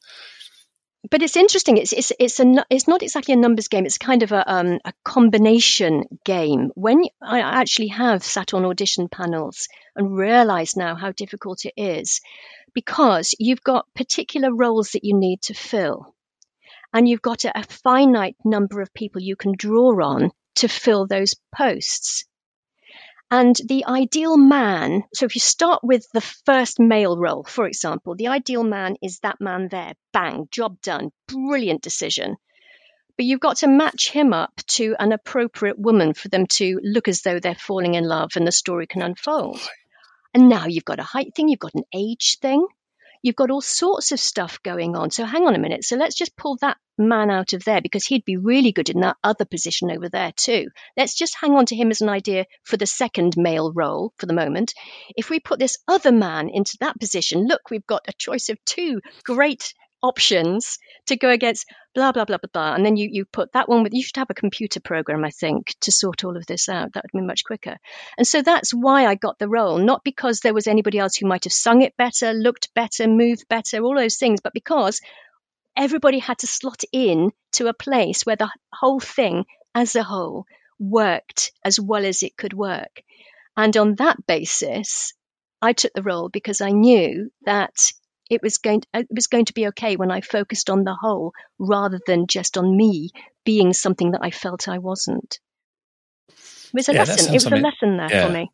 but it's interesting. It's it's it's a it's not exactly a numbers game. It's kind of a um, a combination game. When I actually have sat on audition panels and realised now how difficult it is, because you've got particular roles that you need to fill, and you've got a, a finite number of people you can draw on to fill those posts. And the ideal man, so if you start with the first male role, for example, the ideal man is that man there, bang, job done, brilliant decision. but you've got to match him up to an appropriate woman for them to look as though they're falling in love and the story can unfold. And now you've got a height thing, you've got an age thing, you've got all sorts of stuff going on. So hang on a minute. So let's just pull that man out of there because he'd be really good in that other position over there too. Let's just hang on to him as an idea for the second male role for the moment. If we put this other man into that position, look, we've got a choice of two great options to go against blah blah blah blah blah. And then you you put that one with you should have a computer program i think to sort all of this out. That would be much quicker. And so that's why i got the role. Not because there was anybody else who might have sung it better looked better moved better all those things but because everybody had to slot in to a place where the whole thing as a whole worked as well as it could work. And on that basis I took the role because I knew that it was going to, it was going to be okay when I focused on the whole rather than just on me being something that I felt I wasn't. It was a yeah, lesson. It was a lesson there yeah. for me.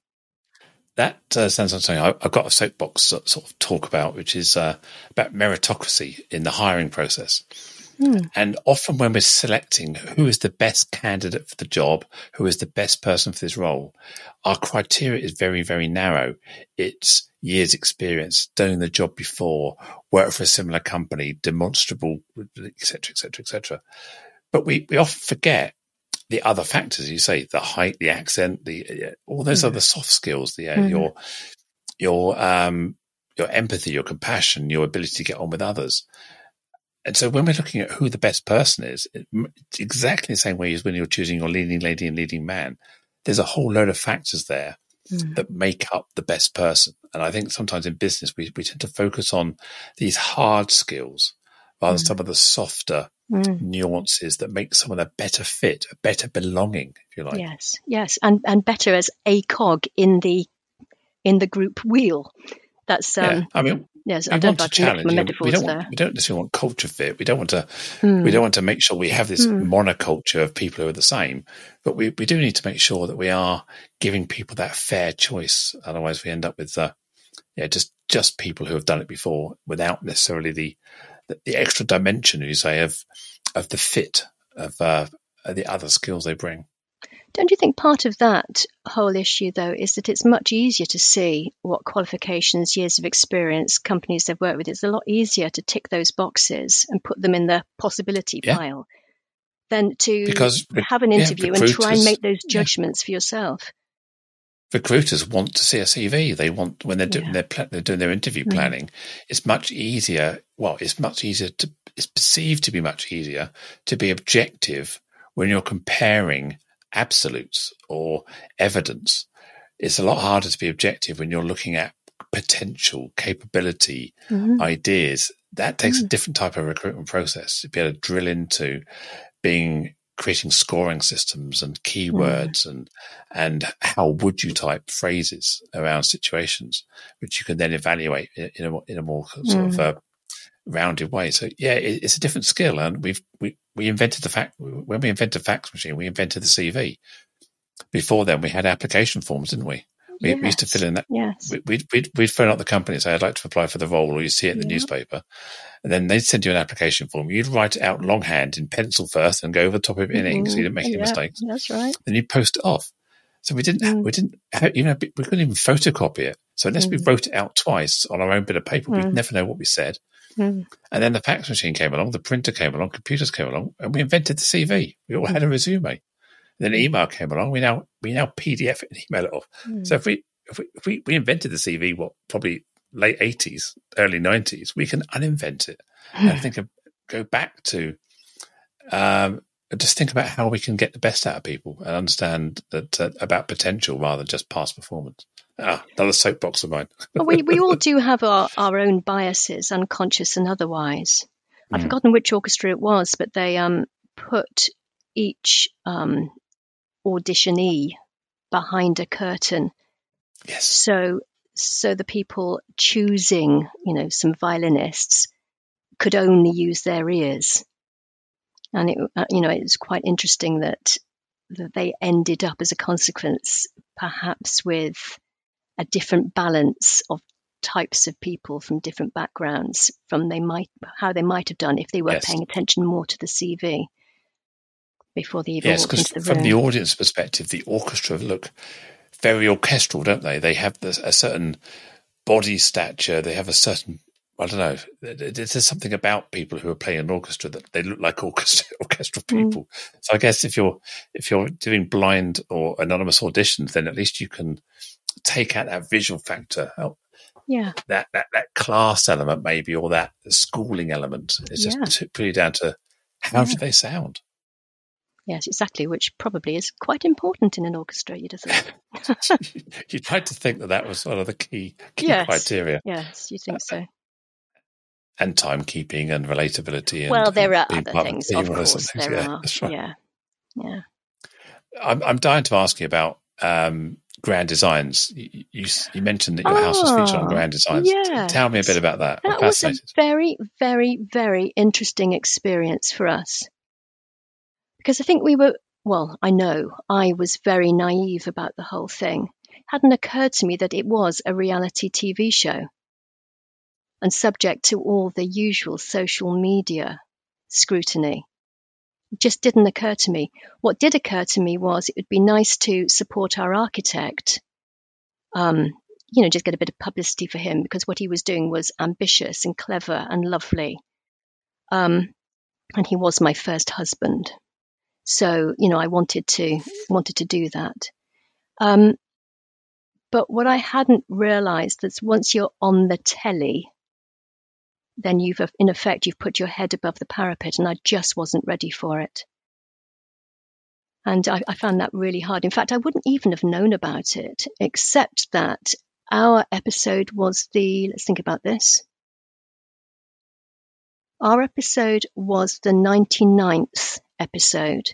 That uh, sounds like something I, have got a soapbox sort of talk about, which is uh, about meritocracy in the hiring process. Mm. And often when we're selecting who is the best candidate for the job, who is the best person for this role, our criteria is very, very narrow. It's years experience, doing the job before, work for a similar company, demonstrable, etc., etc., etc. But we, we often forget the other factors. You say the height, the accent, the all those mm. other soft skills, the uh, mm. your your um your empathy, your compassion, your ability to get on with others. And so when we're looking at who the best person is, it's exactly the same way as when you're choosing your leading lady and leading man. There's a whole load of factors there mm. that make up the best person. And I think sometimes in business, we, we tend to focus on these hard skills rather mm. than some of the softer mm. nuances that make someone a better fit, a better belonging, if you like. Yes, yes. And, and better as a cog in the, in the group wheel. That's, um, yeah. I mean, Yes, we I don't want to challenge. You know, we don't. Want, we don't necessarily want culture fit. We don't want to. Mm. We don't want to make sure we have this mm. monoculture of people who are the same. But we, we do need to make sure that we are giving people that fair choice. Otherwise, we end up with uh, yeah, just just people who have done it before without necessarily the the, the extra dimension, you say, of of the fit of uh, the other skills they bring. Don't you think part of that whole issue, though, is that it's much easier to see what qualifications, years of experience companies they've worked with? It's a lot easier to tick those boxes and put them in the possibility yeah. pile than to because, have an interview yeah, and try and make those judgments yeah. for yourself. Recruiters want to see a CV. They want when they're doing their they're doing their interview mm. planning. It's much easier. Well, it's much easier to. It's perceived to be much easier to be objective when you're comparing absolutes or evidence. It's a lot harder to be objective when you're looking at potential, capability, mm-hmm. ideas. That takes mm-hmm. a different type of recruitment process to be able to drill into being creating scoring systems and keywords mm. and and how would you type phrases around situations, which you can then evaluate in a in a more sort mm. of uh, rounded way. So yeah, it, it's a different skill, and we've we we invented the fact when we invented the fax machine, we invented the CV. Before then, we had application forms, didn't we? We, yes. we used to fill in that. Yes. We, would we'd, we'd phone up the company and say, I'd like to apply for the role, or you see it in the yeah. newspaper. And then they'd send you an application form. You'd write it out longhand in pencil first and go over the top of it in mm-hmm. ink so you didn't make any yeah, mistakes. That's right. Then you'd post it off. So we didn't, mm. we didn't, you know, we couldn't even photocopy it. So unless mm. we wrote it out twice on our own bit of paper, mm. we'd never know what we said. Mm. And then the fax machine came along, the printer came along, computers came along, and we invented the CV. We all had a resume. And then email came along. We now we now PDF it and email it off. Mm. So if we, if we if we we invented the CV, what probably late eighties, early nineties, we can uninvent it and think of go back to um, just think about how we can get the best out of people and understand that uh, about potential rather than just past performance. Ah, another soapbox of mine. well, we, we all do have our, our own biases, unconscious and otherwise. I've mm. forgotten which orchestra it was, but they um, put each um, auditionee behind a curtain. Yes. So, so the people choosing, you know, some violinists could only use their ears, and it, uh, you know, it's quite interesting that that they ended up as a consequence, perhaps with a different balance of types of people from different backgrounds from they might how they might have done if they were yes. paying attention more to the CV. before they even yes, walked into the from room. the audience perspective, the orchestra look very orchestral, don't they? They have this, a certain body stature. They have a certain I don't know. There's something about people who are playing an orchestra that they look like orchestra, orchestral Mm. people. So I guess if you're if you're doing blind or anonymous auditions, then at least you can take out that visual factor, out yeah, that that, that class element maybe, or that schooling element. It's Yeah. just purely down to how do they sound. yes, exactly. Which probably is quite important in an orchestra. You'd have thought. You'd like to think that that was one of the key key Yes. criteria yes, you think so? And timekeeping and relatability. And, Well, there are other things, of course. There yeah, are. that's right. Yeah, yeah. I'm, I'm dying to ask you about um, Grand Designs. You, you, you mentioned that your house was featured on Oh, Grand Designs. Tell me a bit about that. That was a very, very, very interesting experience for us. Because I think we were, well, I know I was very naive about the whole thing. It hadn't occurred to me that it was a reality TV show and subject to all the usual social media scrutiny. It just didn't occur to me. What did occur to me was it would be nice to support our architect um, you know, just get a bit of publicity for him because what he was doing was ambitious and clever and lovely. Um, and he was my first husband, so you know, I wanted to wanted to do that. Um, but what I hadn't realised is once you're on the telly, then you've uh, in effect you've put your head above the parapet, and I just wasn't ready for it. And I, I found that really hard. In fact, I wouldn't even have known about it, except that our episode was the, let's think about this. Our episode was the 99th episode,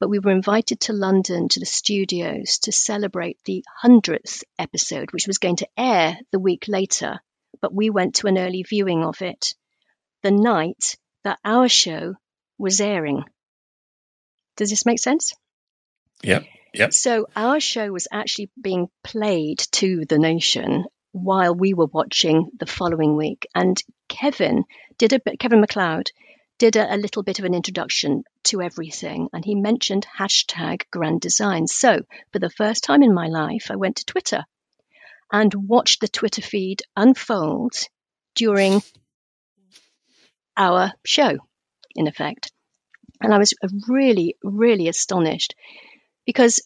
but we were invited to London to the studios to celebrate the 100th episode, which was going to air the week later, but we went to an early viewing of it the night that our show was airing. Does this make sense? Yep. Yep. So our show was actually being played to the nation while we were watching the following week. And Kevin did a bit, Kevin McCloud did a, a little bit of an introduction to everything. And he mentioned hashtag grand design. So for the first time in my life, I went to Twitter and watched the Twitter feed unfold during our show, in effect. And I was really, really astonished because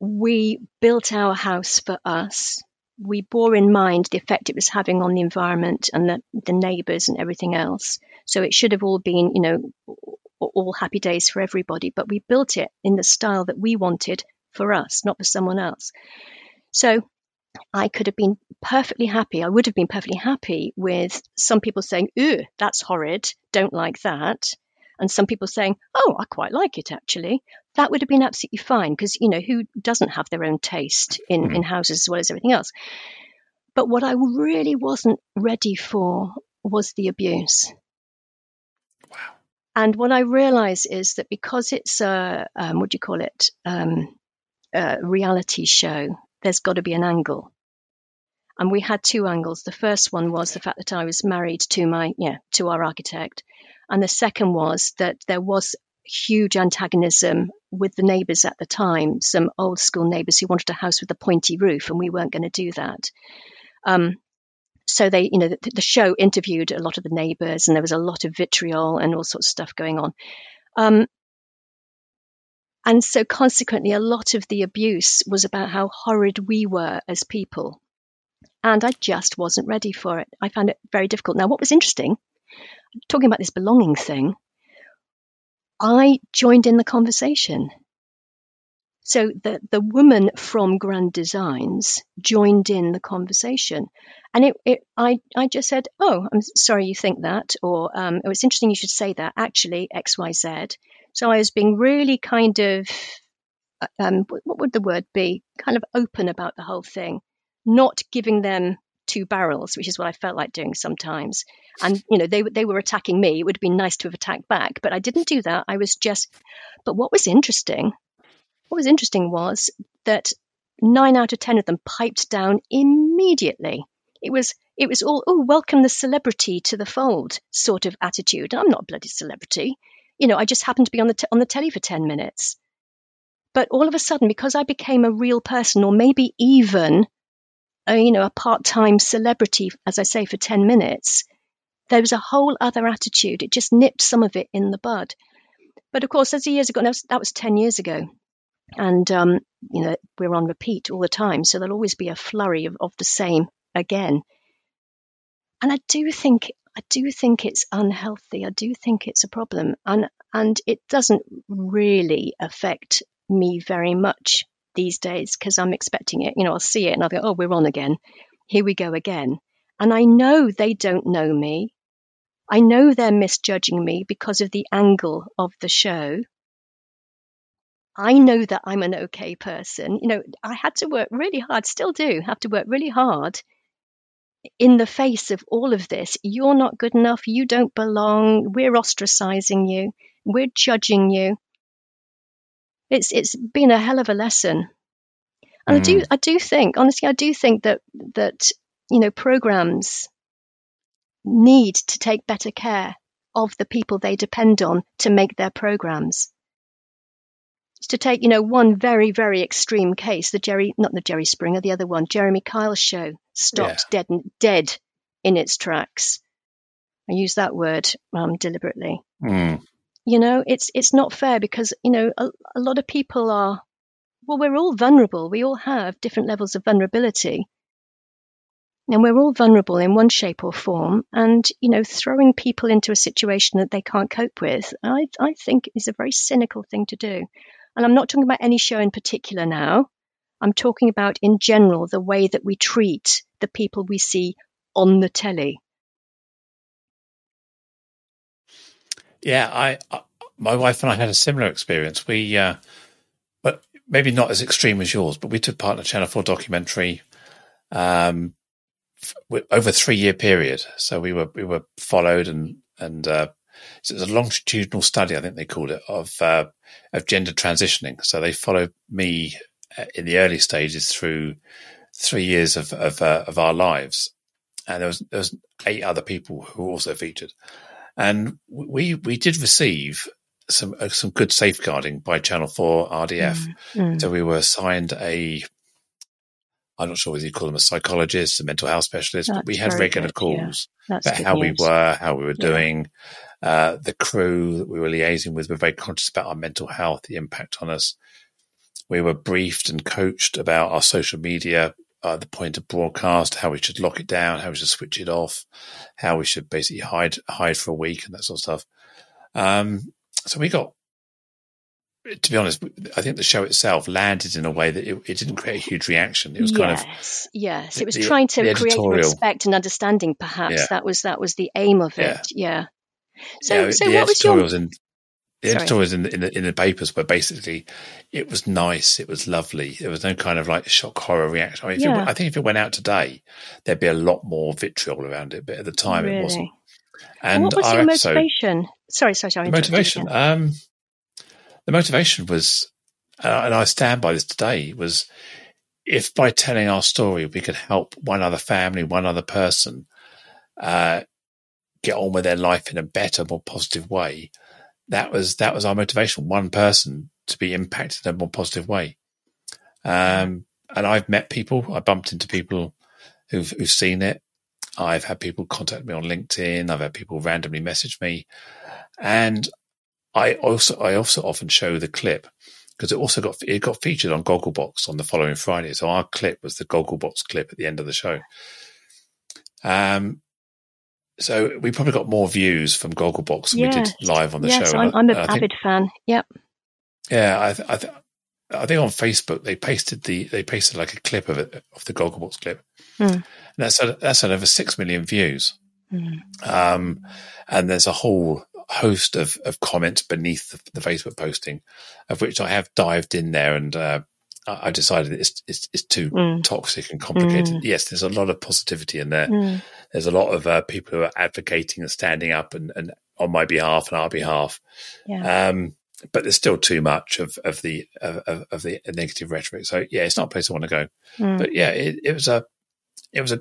we built our house for us. We bore in mind the effect it was having on the environment and the, the neighbours and everything else. So it should have all been, you know, all happy days for everybody. But we built it in the style that we wanted for us, not for someone else. So I could have been perfectly happy. I would have been perfectly happy with some people saying, "Ooh, that's horrid. Don't like that." and some people saying, "Oh, I quite like it actually." That would have been absolutely fine because you know who doesn't have their own taste in Mhm. in houses as well as everything else. But what I really wasn't ready for was the abuse. Wow. And what I realize is that because it's a um, what do you call it um, a reality show, there's got to be an angle. And we had two angles. The first one was the fact that I was married to my yeah to our architect, and the second was that there was huge antagonism with the neighbours at the time. Some old school neighbours who wanted a house with a pointy roof, and we weren't going to do that. Um, so they, you know, the, the, show interviewed a lot of the neighbours, and there was a lot of vitriol and all sorts of stuff going on. Um, and so, consequently, a lot of the abuse was about how horrid we were as people. And I just wasn't ready for it. I found it very difficult. Now, what was interesting, talking about this belonging thing, I joined in the conversation. So the, the woman from Grand Designs joined in the conversation. And it, it I, I just said, Oh, I'm sorry you think that. Or, um, it's interesting you should say that. Actually, XYZ. So I was being really kind of, um, what would the word be? Kind of open about the whole thing, not giving them two barrels, which is what I felt like doing sometimes. And you know, they they were attacking me. It would have been nice to have attacked back, but I didn't do that. I was just. But what was interesting, what was interesting was that nine out of ten of them piped down immediately. It was it was all oh welcome the celebrity to the fold sort of attitude. I'm not a bloody celebrity. You know, I just happened to be on the, t- on the telly for 10 minutes. But all of a sudden, because I became a real person, or maybe even, a, you know, a part time celebrity, as I say, for 10 minutes, there was a whole other attitude. It just nipped some of it in the bud. But of course, as the years ago, that was, that was 10 years ago. And, um, you know, we're on repeat all the time. So there'll always be a flurry of, of the same again. And I do think I do think it's unhealthy. I do think it's a problem, and and it doesn't really affect me very much these days because I'm expecting it. You know, I'll see it and I'll go, oh, we're on again. Here we go again. And I know they don't know me. I know they're misjudging me because of the angle of the show. I know that I'm an okay person. You know, I had to work really hard, still do have to work really hard in the face of all of this. You're not good enough. You don't belong. We're ostracizing you. We're judging you. It's it's been a hell of a lesson. And mm. I do mm. I do think honestly I do think that that you know programs need to take better care of the people they depend on to make their programs to take, you know, one very, very extreme case, the Jerry, not the Jerry Springer, the other one, Jeremy Kyle show stopped yeah. dead, dead in its tracks. I use that word um, deliberately. Mm. You know, it's it's not fair because you know a, a lot of people are. Well, we're all vulnerable. We all have different levels of vulnerability, and we're all vulnerable in one shape or form. And you know, throwing people into a situation that they can't cope with, I I think is a very cynical thing to do. And I'm not talking about any show in particular now. I'm talking about in general the way that we treat the people we see on the telly. Yeah, I, I my wife and I had a similar experience. We, uh, but maybe not as extreme as yours, but we took part in a Channel Four documentary um, f- over a three year period. So we were we were followed and and uh, so it was a longitudinal study, I think they called it, of uh, of gender transitioning. So they followed me uh, in the early stages through three years of of, uh, of our lives, and there was there was eight other people who also featured, and we we did receive some uh, some good safeguarding by Channel Four RDF. Mm, mm. So we were assigned a I'm not sure whether you call them a psychologist, a mental health specialist, That's but we had regular good, calls yeah. about how news. we were, how we were yeah. doing. Uh, the crew that we were liaising with were very conscious about our mental health, the impact on us. We were briefed and coached about our social media, uh, the point of broadcast, how we should lock it down, how we should switch it off, how we should basically hide hide for a week and that sort of stuff. Um, so we got to be honest, I think the show itself landed in a way that it, it didn't create a huge reaction. It was kind of yes, it was the, trying to create respect and understanding. Perhaps yeah. that was that was the aim of it. Yeah. So, yeah, so what was your in, the Sorry. editorials in the, in the, in the papers were basically it was nice, it was lovely. There was no kind of like shock horror reaction. I, mean, yeah. it, I think if it went out today, there'd be a lot more vitriol around it, but at the time really? it wasn't. And, and what was your episode, motivation? Sorry, sorry, sorry. Motivation. Um, the motivation was, uh, and I stand by this today, was if by telling our story we could help one other family, one other person, uh, get on with their life in a better, more positive way. That was that was our motivation. One person to be impacted in a more positive way. Um, and I've met people. I bumped into people who've who've seen it. I've had people contact me on LinkedIn. I've had people randomly message me, and I also I also often show the clip because it also got it got featured on Gogglebox on the following Friday. So our clip was the Gogglebox clip at the end of the show. Um, so we probably got more views from Gogglebox than yes. we did live on the yes, show. I'm, I'm an avid fan. Yep. Yeah, I, th- I, th- I, think on Facebook they pasted the they pasted like a clip of it of the Gogglebox clip, mm. and that's had, that's had over six million views. Mm. Um, and there's a whole host of, of comments beneath the, the, Facebook posting, of which I have dived in there and uh, I decided it's, it's, it's too mm. toxic and complicated. Mm. Yes, there's a lot of positivity in there. Mm. There's a lot of uh, people who are advocating and standing up and, and on my behalf and our behalf. Yeah. Um, but there's still too much of, of the of, of, the negative rhetoric. So yeah, it's not a place I want to go. Mm. But yeah, it, it was a it was a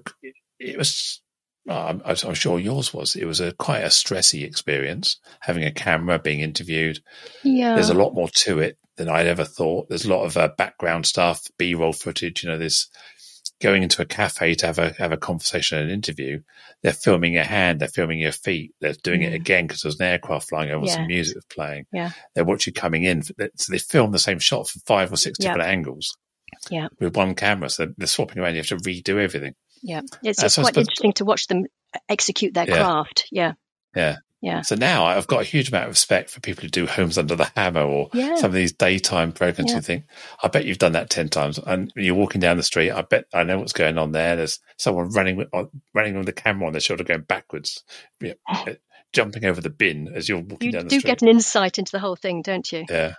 it was I'm, I'm, sure yours was. It was a quite a stressy experience having a camera, being interviewed. Yeah, there's a lot more to it than I'd ever thought. There's a lot of uh, background stuff, B-roll footage. You know, there's going into a cafe to have a have a conversation and an interview. They're filming your hand, they're filming your feet, they're doing it again because there's an aircraft flying over, yeah. some music was playing. Yeah, they watch you coming in. So they film the same shot from five or six different angles. Yeah, with one camera, so they're, they're swapping around. You have to redo everything. Yeah, it's, it's uh, quite interesting to watch them execute their yeah. craft. Yeah. Yeah. Yeah. So now I've got a huge amount of respect for people who do Homes Under the Hammer or yeah. some of these daytime programs. Yeah. You think, I bet you've done that 10 times. And you're walking down the street, I bet I know what's going on there. There's someone running with, uh, running with the camera on their shoulder going backwards, uh, jumping over the bin as you're walking you down the street. You do get an insight into the whole thing, don't you? Yeah.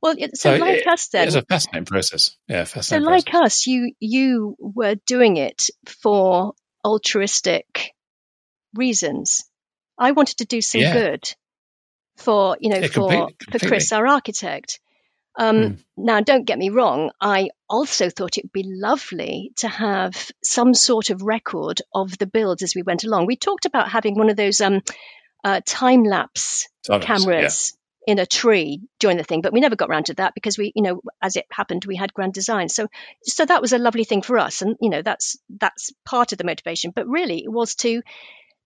Well, so, so like it, us then. It's a fascinating process. Yeah, fascinating. So like process. us, you you were doing it for altruistic reasons. I wanted to do some yeah. good for you know yeah, for completely, for Chris, our architect. Um, mm. Now, don't get me wrong. I also thought it would be lovely to have some sort of record of the builds as we went along. We talked about having one of those um, uh, time lapse cameras in a tree during the thing, but we never got around to that because we, you know, as it happened, we had grand design. So, so that was a lovely thing for us, and you know, that's that's part of the motivation. But really, it was to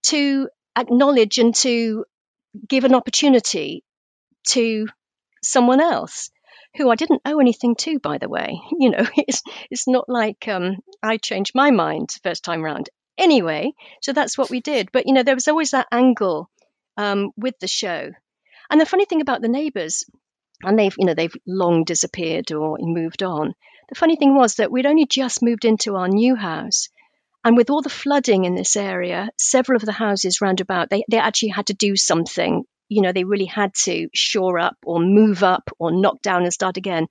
to acknowledge and to give an opportunity to someone else who I didn't owe anything to, by the way. You know, it's it's not like um, I changed my mind first time round. Anyway, so that's what we did. But you know, there was always that angle um, with the show and the funny thing about the neighbours, and they've you know they've long disappeared or moved on. The funny thing was that we'd only just moved into our new house, and with all the flooding in this area, several of the houses round about they they actually had to do something. You know, they really had to shore up or move up or knock down and start again.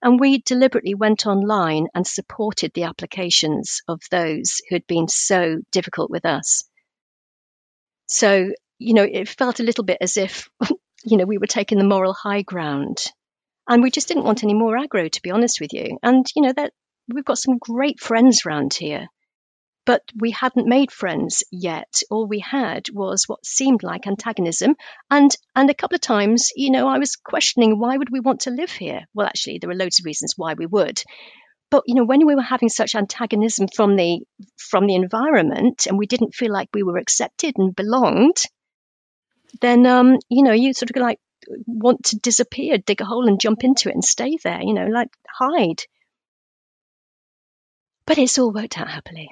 And we deliberately went online and supported the applications of those who had been so difficult with us. So, you know, it felt a little bit as if you know, we were taking the moral high ground. And we just didn't want any more aggro, to be honest with you. And, you know, that we've got some great friends around here, but we hadn't made friends yet. All we had was what seemed like antagonism. And, and a couple of times, you know, I was questioning why would we want to live here? Well, actually, there were loads of reasons why we would. But, you know, when we were having such antagonism from the, from the environment and we didn't feel like we were accepted and belonged, then um, you know you sort of like want to disappear, dig a hole and jump into it and stay there, you know, like hide. But it's all worked out happily.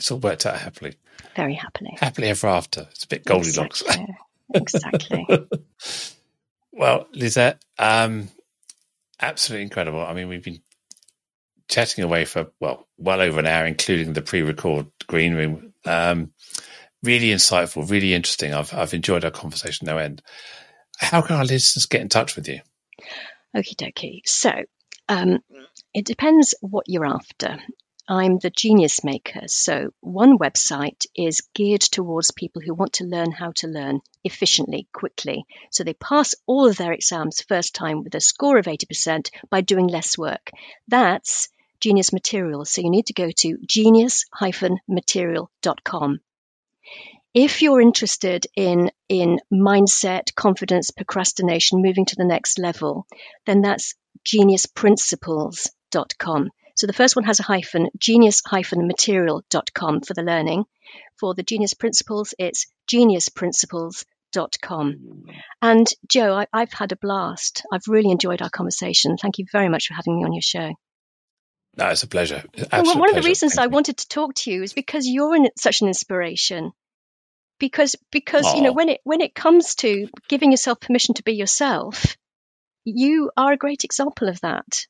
It's all worked out happily. Very happily. Happily ever after. It's a bit Goldilocks. Exactly. exactly. well, Lysette, um, absolutely incredible. I mean, we've been chatting away for well, well over an hour, including the pre-record green room. Um, really insightful, really interesting. I've I've enjoyed our conversation no end. How can our listeners get in touch with you? Okie dokie. So um, it depends what you're after. I'm the genius maker. So one website is geared towards people who want to learn how to learn efficiently, quickly. So they pass all of their exams first time with a score of 80% by doing less work. That's Genius Material. So you need to go to genius-material.com. If you're interested in, in mindset, confidence, procrastination, moving to the next level, then that's geniusprinciples.com. So the first one has a hyphen, genius-material.com for the learning. For the genius principles, it's geniusprinciples.com. And Joe, I, have had a blast. I've really enjoyed our conversation. Thank you very much for having me on your show. No, it's a pleasure. Well, one pleasure. of the reasons Thank I you. wanted to talk to you is because you're in, such an inspiration because because Aww. you know when it when it comes to giving yourself permission to be yourself you are a great example of that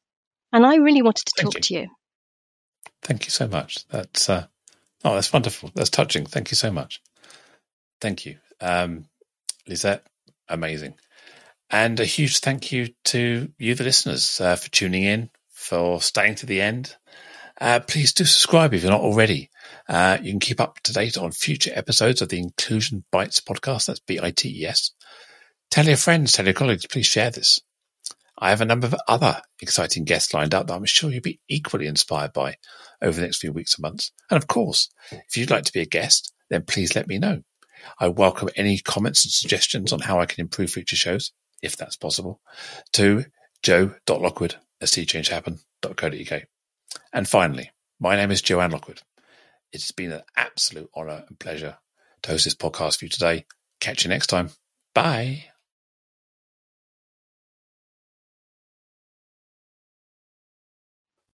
and i really wanted to Thank talk you. to you. Thank you so much. That's uh oh that's wonderful. That's touching. Thank you so much. Thank you. Um Lysette amazing. And a huge thank you to you the listeners uh, for tuning in for staying to the end. Uh, please do subscribe if you're not already. Uh, you can keep up to date on future episodes of the Inclusion Bites podcast. That's B I T E S. Tell your friends, tell your colleagues, please share this. I have a number of other exciting guests lined up that I'm sure you'll be equally inspired by over the next few weeks and months. And of course, if you'd like to be a guest, then please let me know. I welcome any comments and suggestions on how I can improve future shows, if that's possible, to joe.lockwood at seechangehappen.co.uk. And finally, my name is Joanne Lockwood. It's been an absolute honour and pleasure to host this podcast for you today. Catch you next time. Bye.